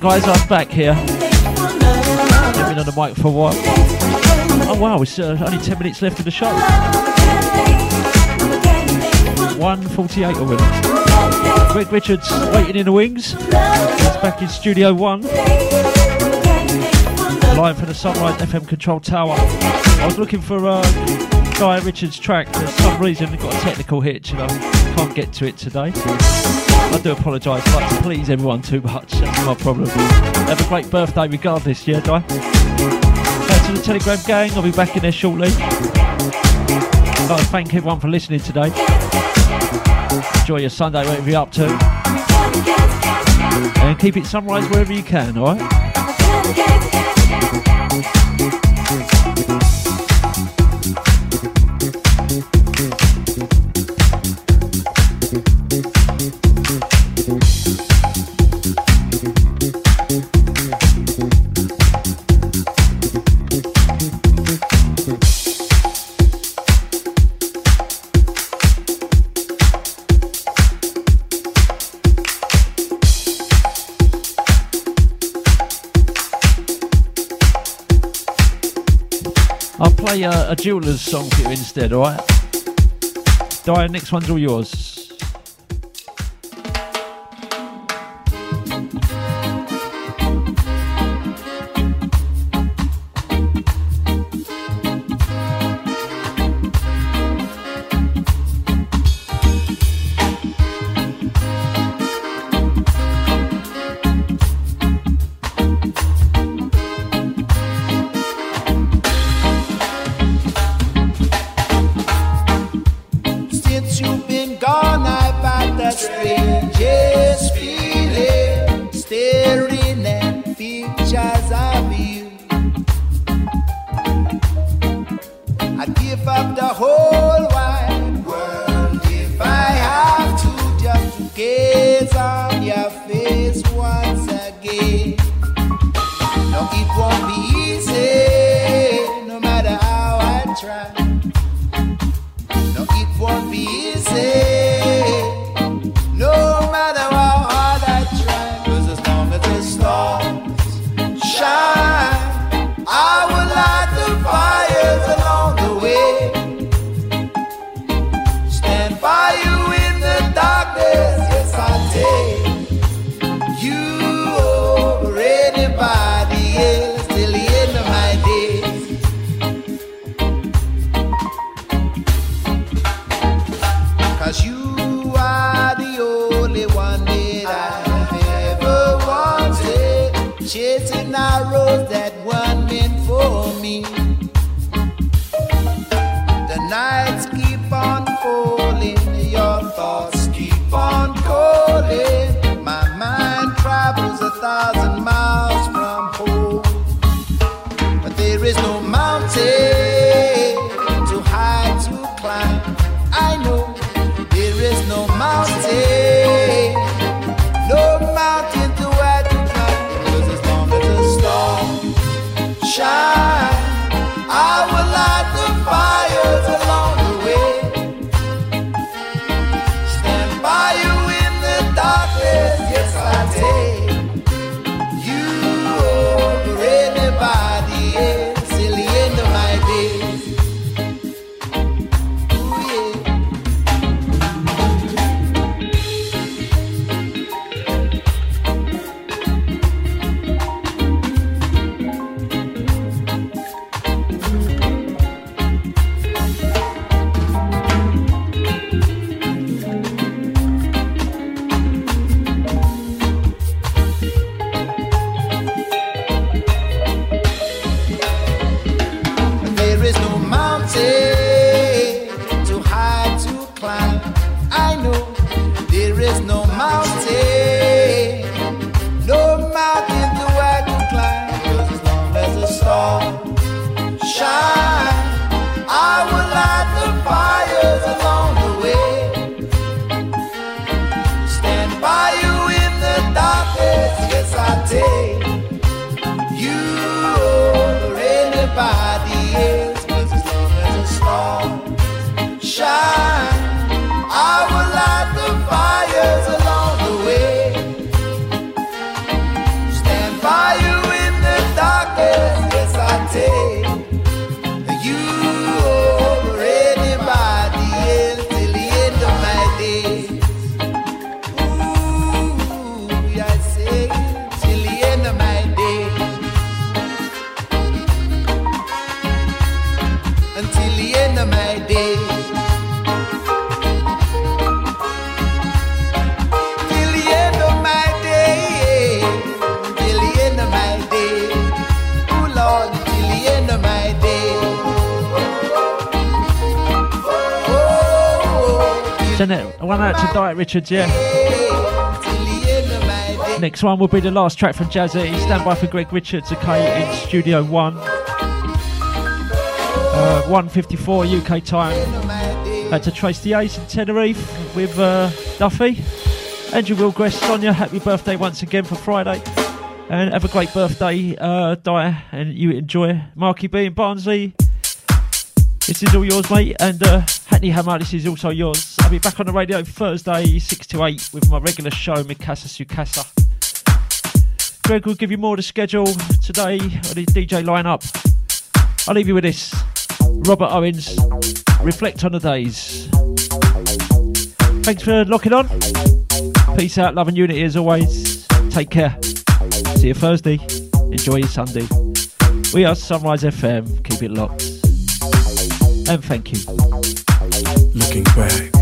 Guys. I'm back here. I've been on the mic for a while. Oh wow, it's uh, only 10 minutes left of the show. 148 already. Greg Richards waiting in the wings. He's back in Studio 1. Live from the Sunrise FM Control Tower. I was looking for uh, Guy Richards' track. For some reason, it got a technical hitch and I can't get to it today. I do apologise. Like to please everyone too much. That's my problem. Have a great birthday regardless, yeah, Di? Back to the Telegram gang. I'll be back in there shortly. I'd like to thank everyone for listening today. Enjoy your Sunday, whatever you're up to. And keep it sunrise wherever you can, alright? Jeweler's song for you instead, alright? Diane, next one's all yours. No, it Richards, yeah. Next one will be the last track from Jazzy. Stand by for Greg Richards, okay, in Studio One. Uh, 154 UK time. Had to trace the Ace in Tenerife with uh, Duffy. Andrew Wilgress, Sonia, happy birthday once again for Friday. And have a great birthday, uh, Di, and you enjoy. Marky B and Barnsley, this is all yours, mate. And uh, Hackney Hammer, this is also yours. I'll be back on the radio Thursday, 6 to 8, with my regular show, Mikasa Sukasa. Greg will give you more of the schedule today on the DJ lineup. I'll leave you with this Robert Owens, Reflect on the Days. Thanks for locking on. Peace out, love and unity as always. Take care. See you Thursday. Enjoy your Sunday. We are Sunrise FM. Keep it locked. And thank you. Looking back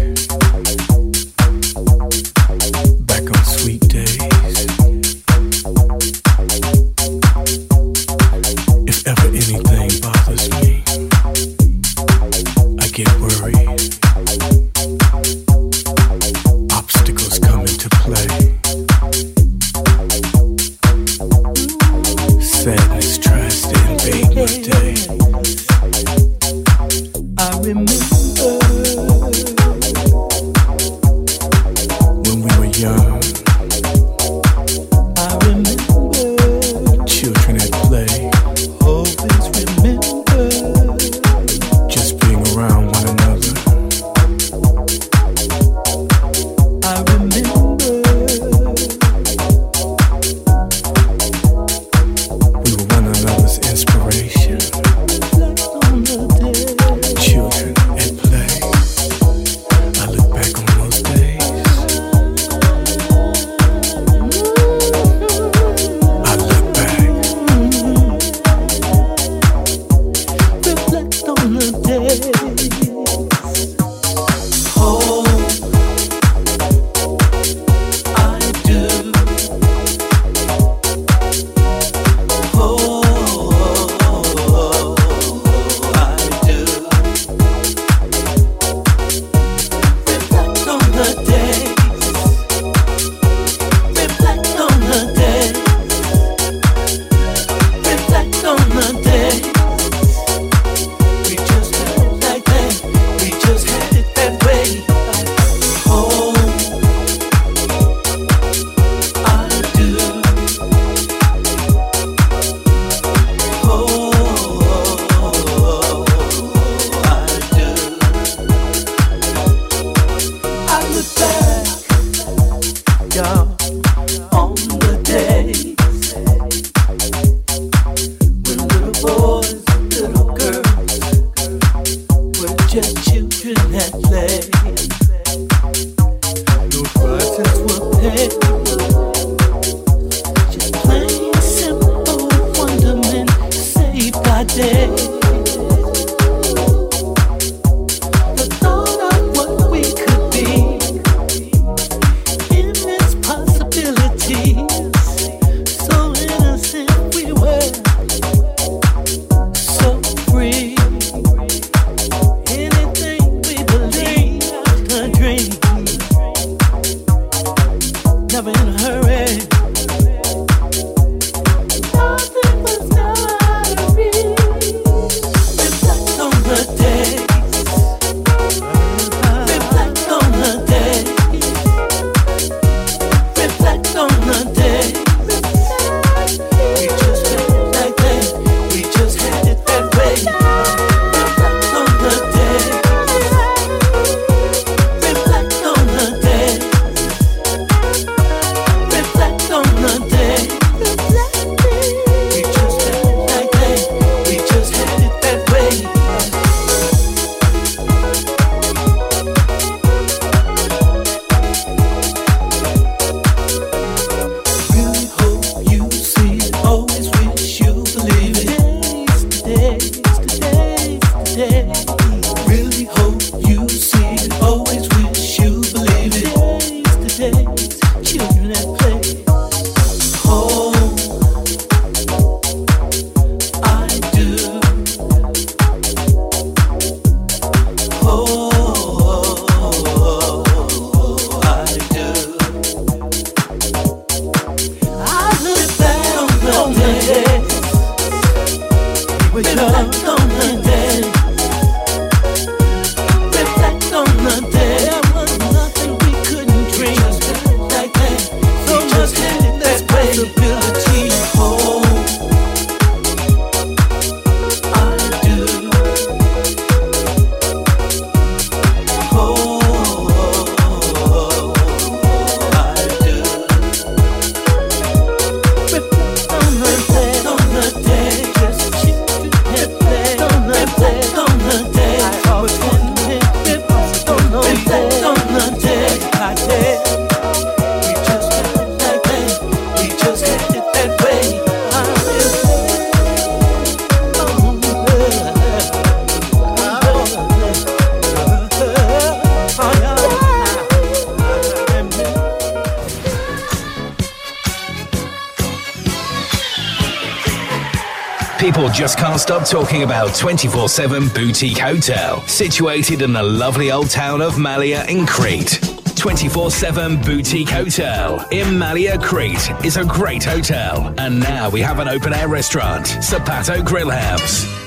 about 24 7 Boutique Hotel, situated in the lovely old town of Malia in Crete. 24 7 Boutique Hotel in Malia, Crete is a great hotel. And now we have an open air restaurant, Zapato Grill House.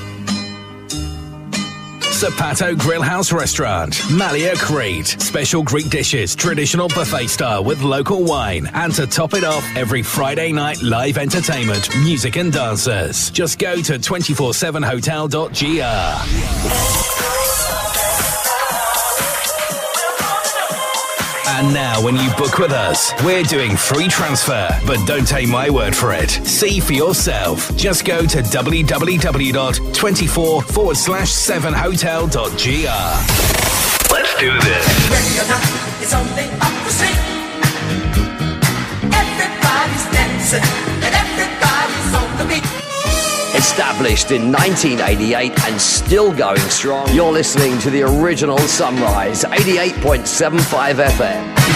Zapato Grill House Restaurant, Malia Crete. Special Greek dishes, traditional buffet style with local wine. And to top it off, every Friday night live entertainment, music and dancers. Just go to 247hotel.gr. And now, when you book with us, we're doing free transfer. But don't take my word for it. See for yourself. Just go to www.24 forward slash 7hotel.gr. Let's do this. Ready or Established in 1988 and still going strong, you're listening to the original Sunrise 88.75 FM.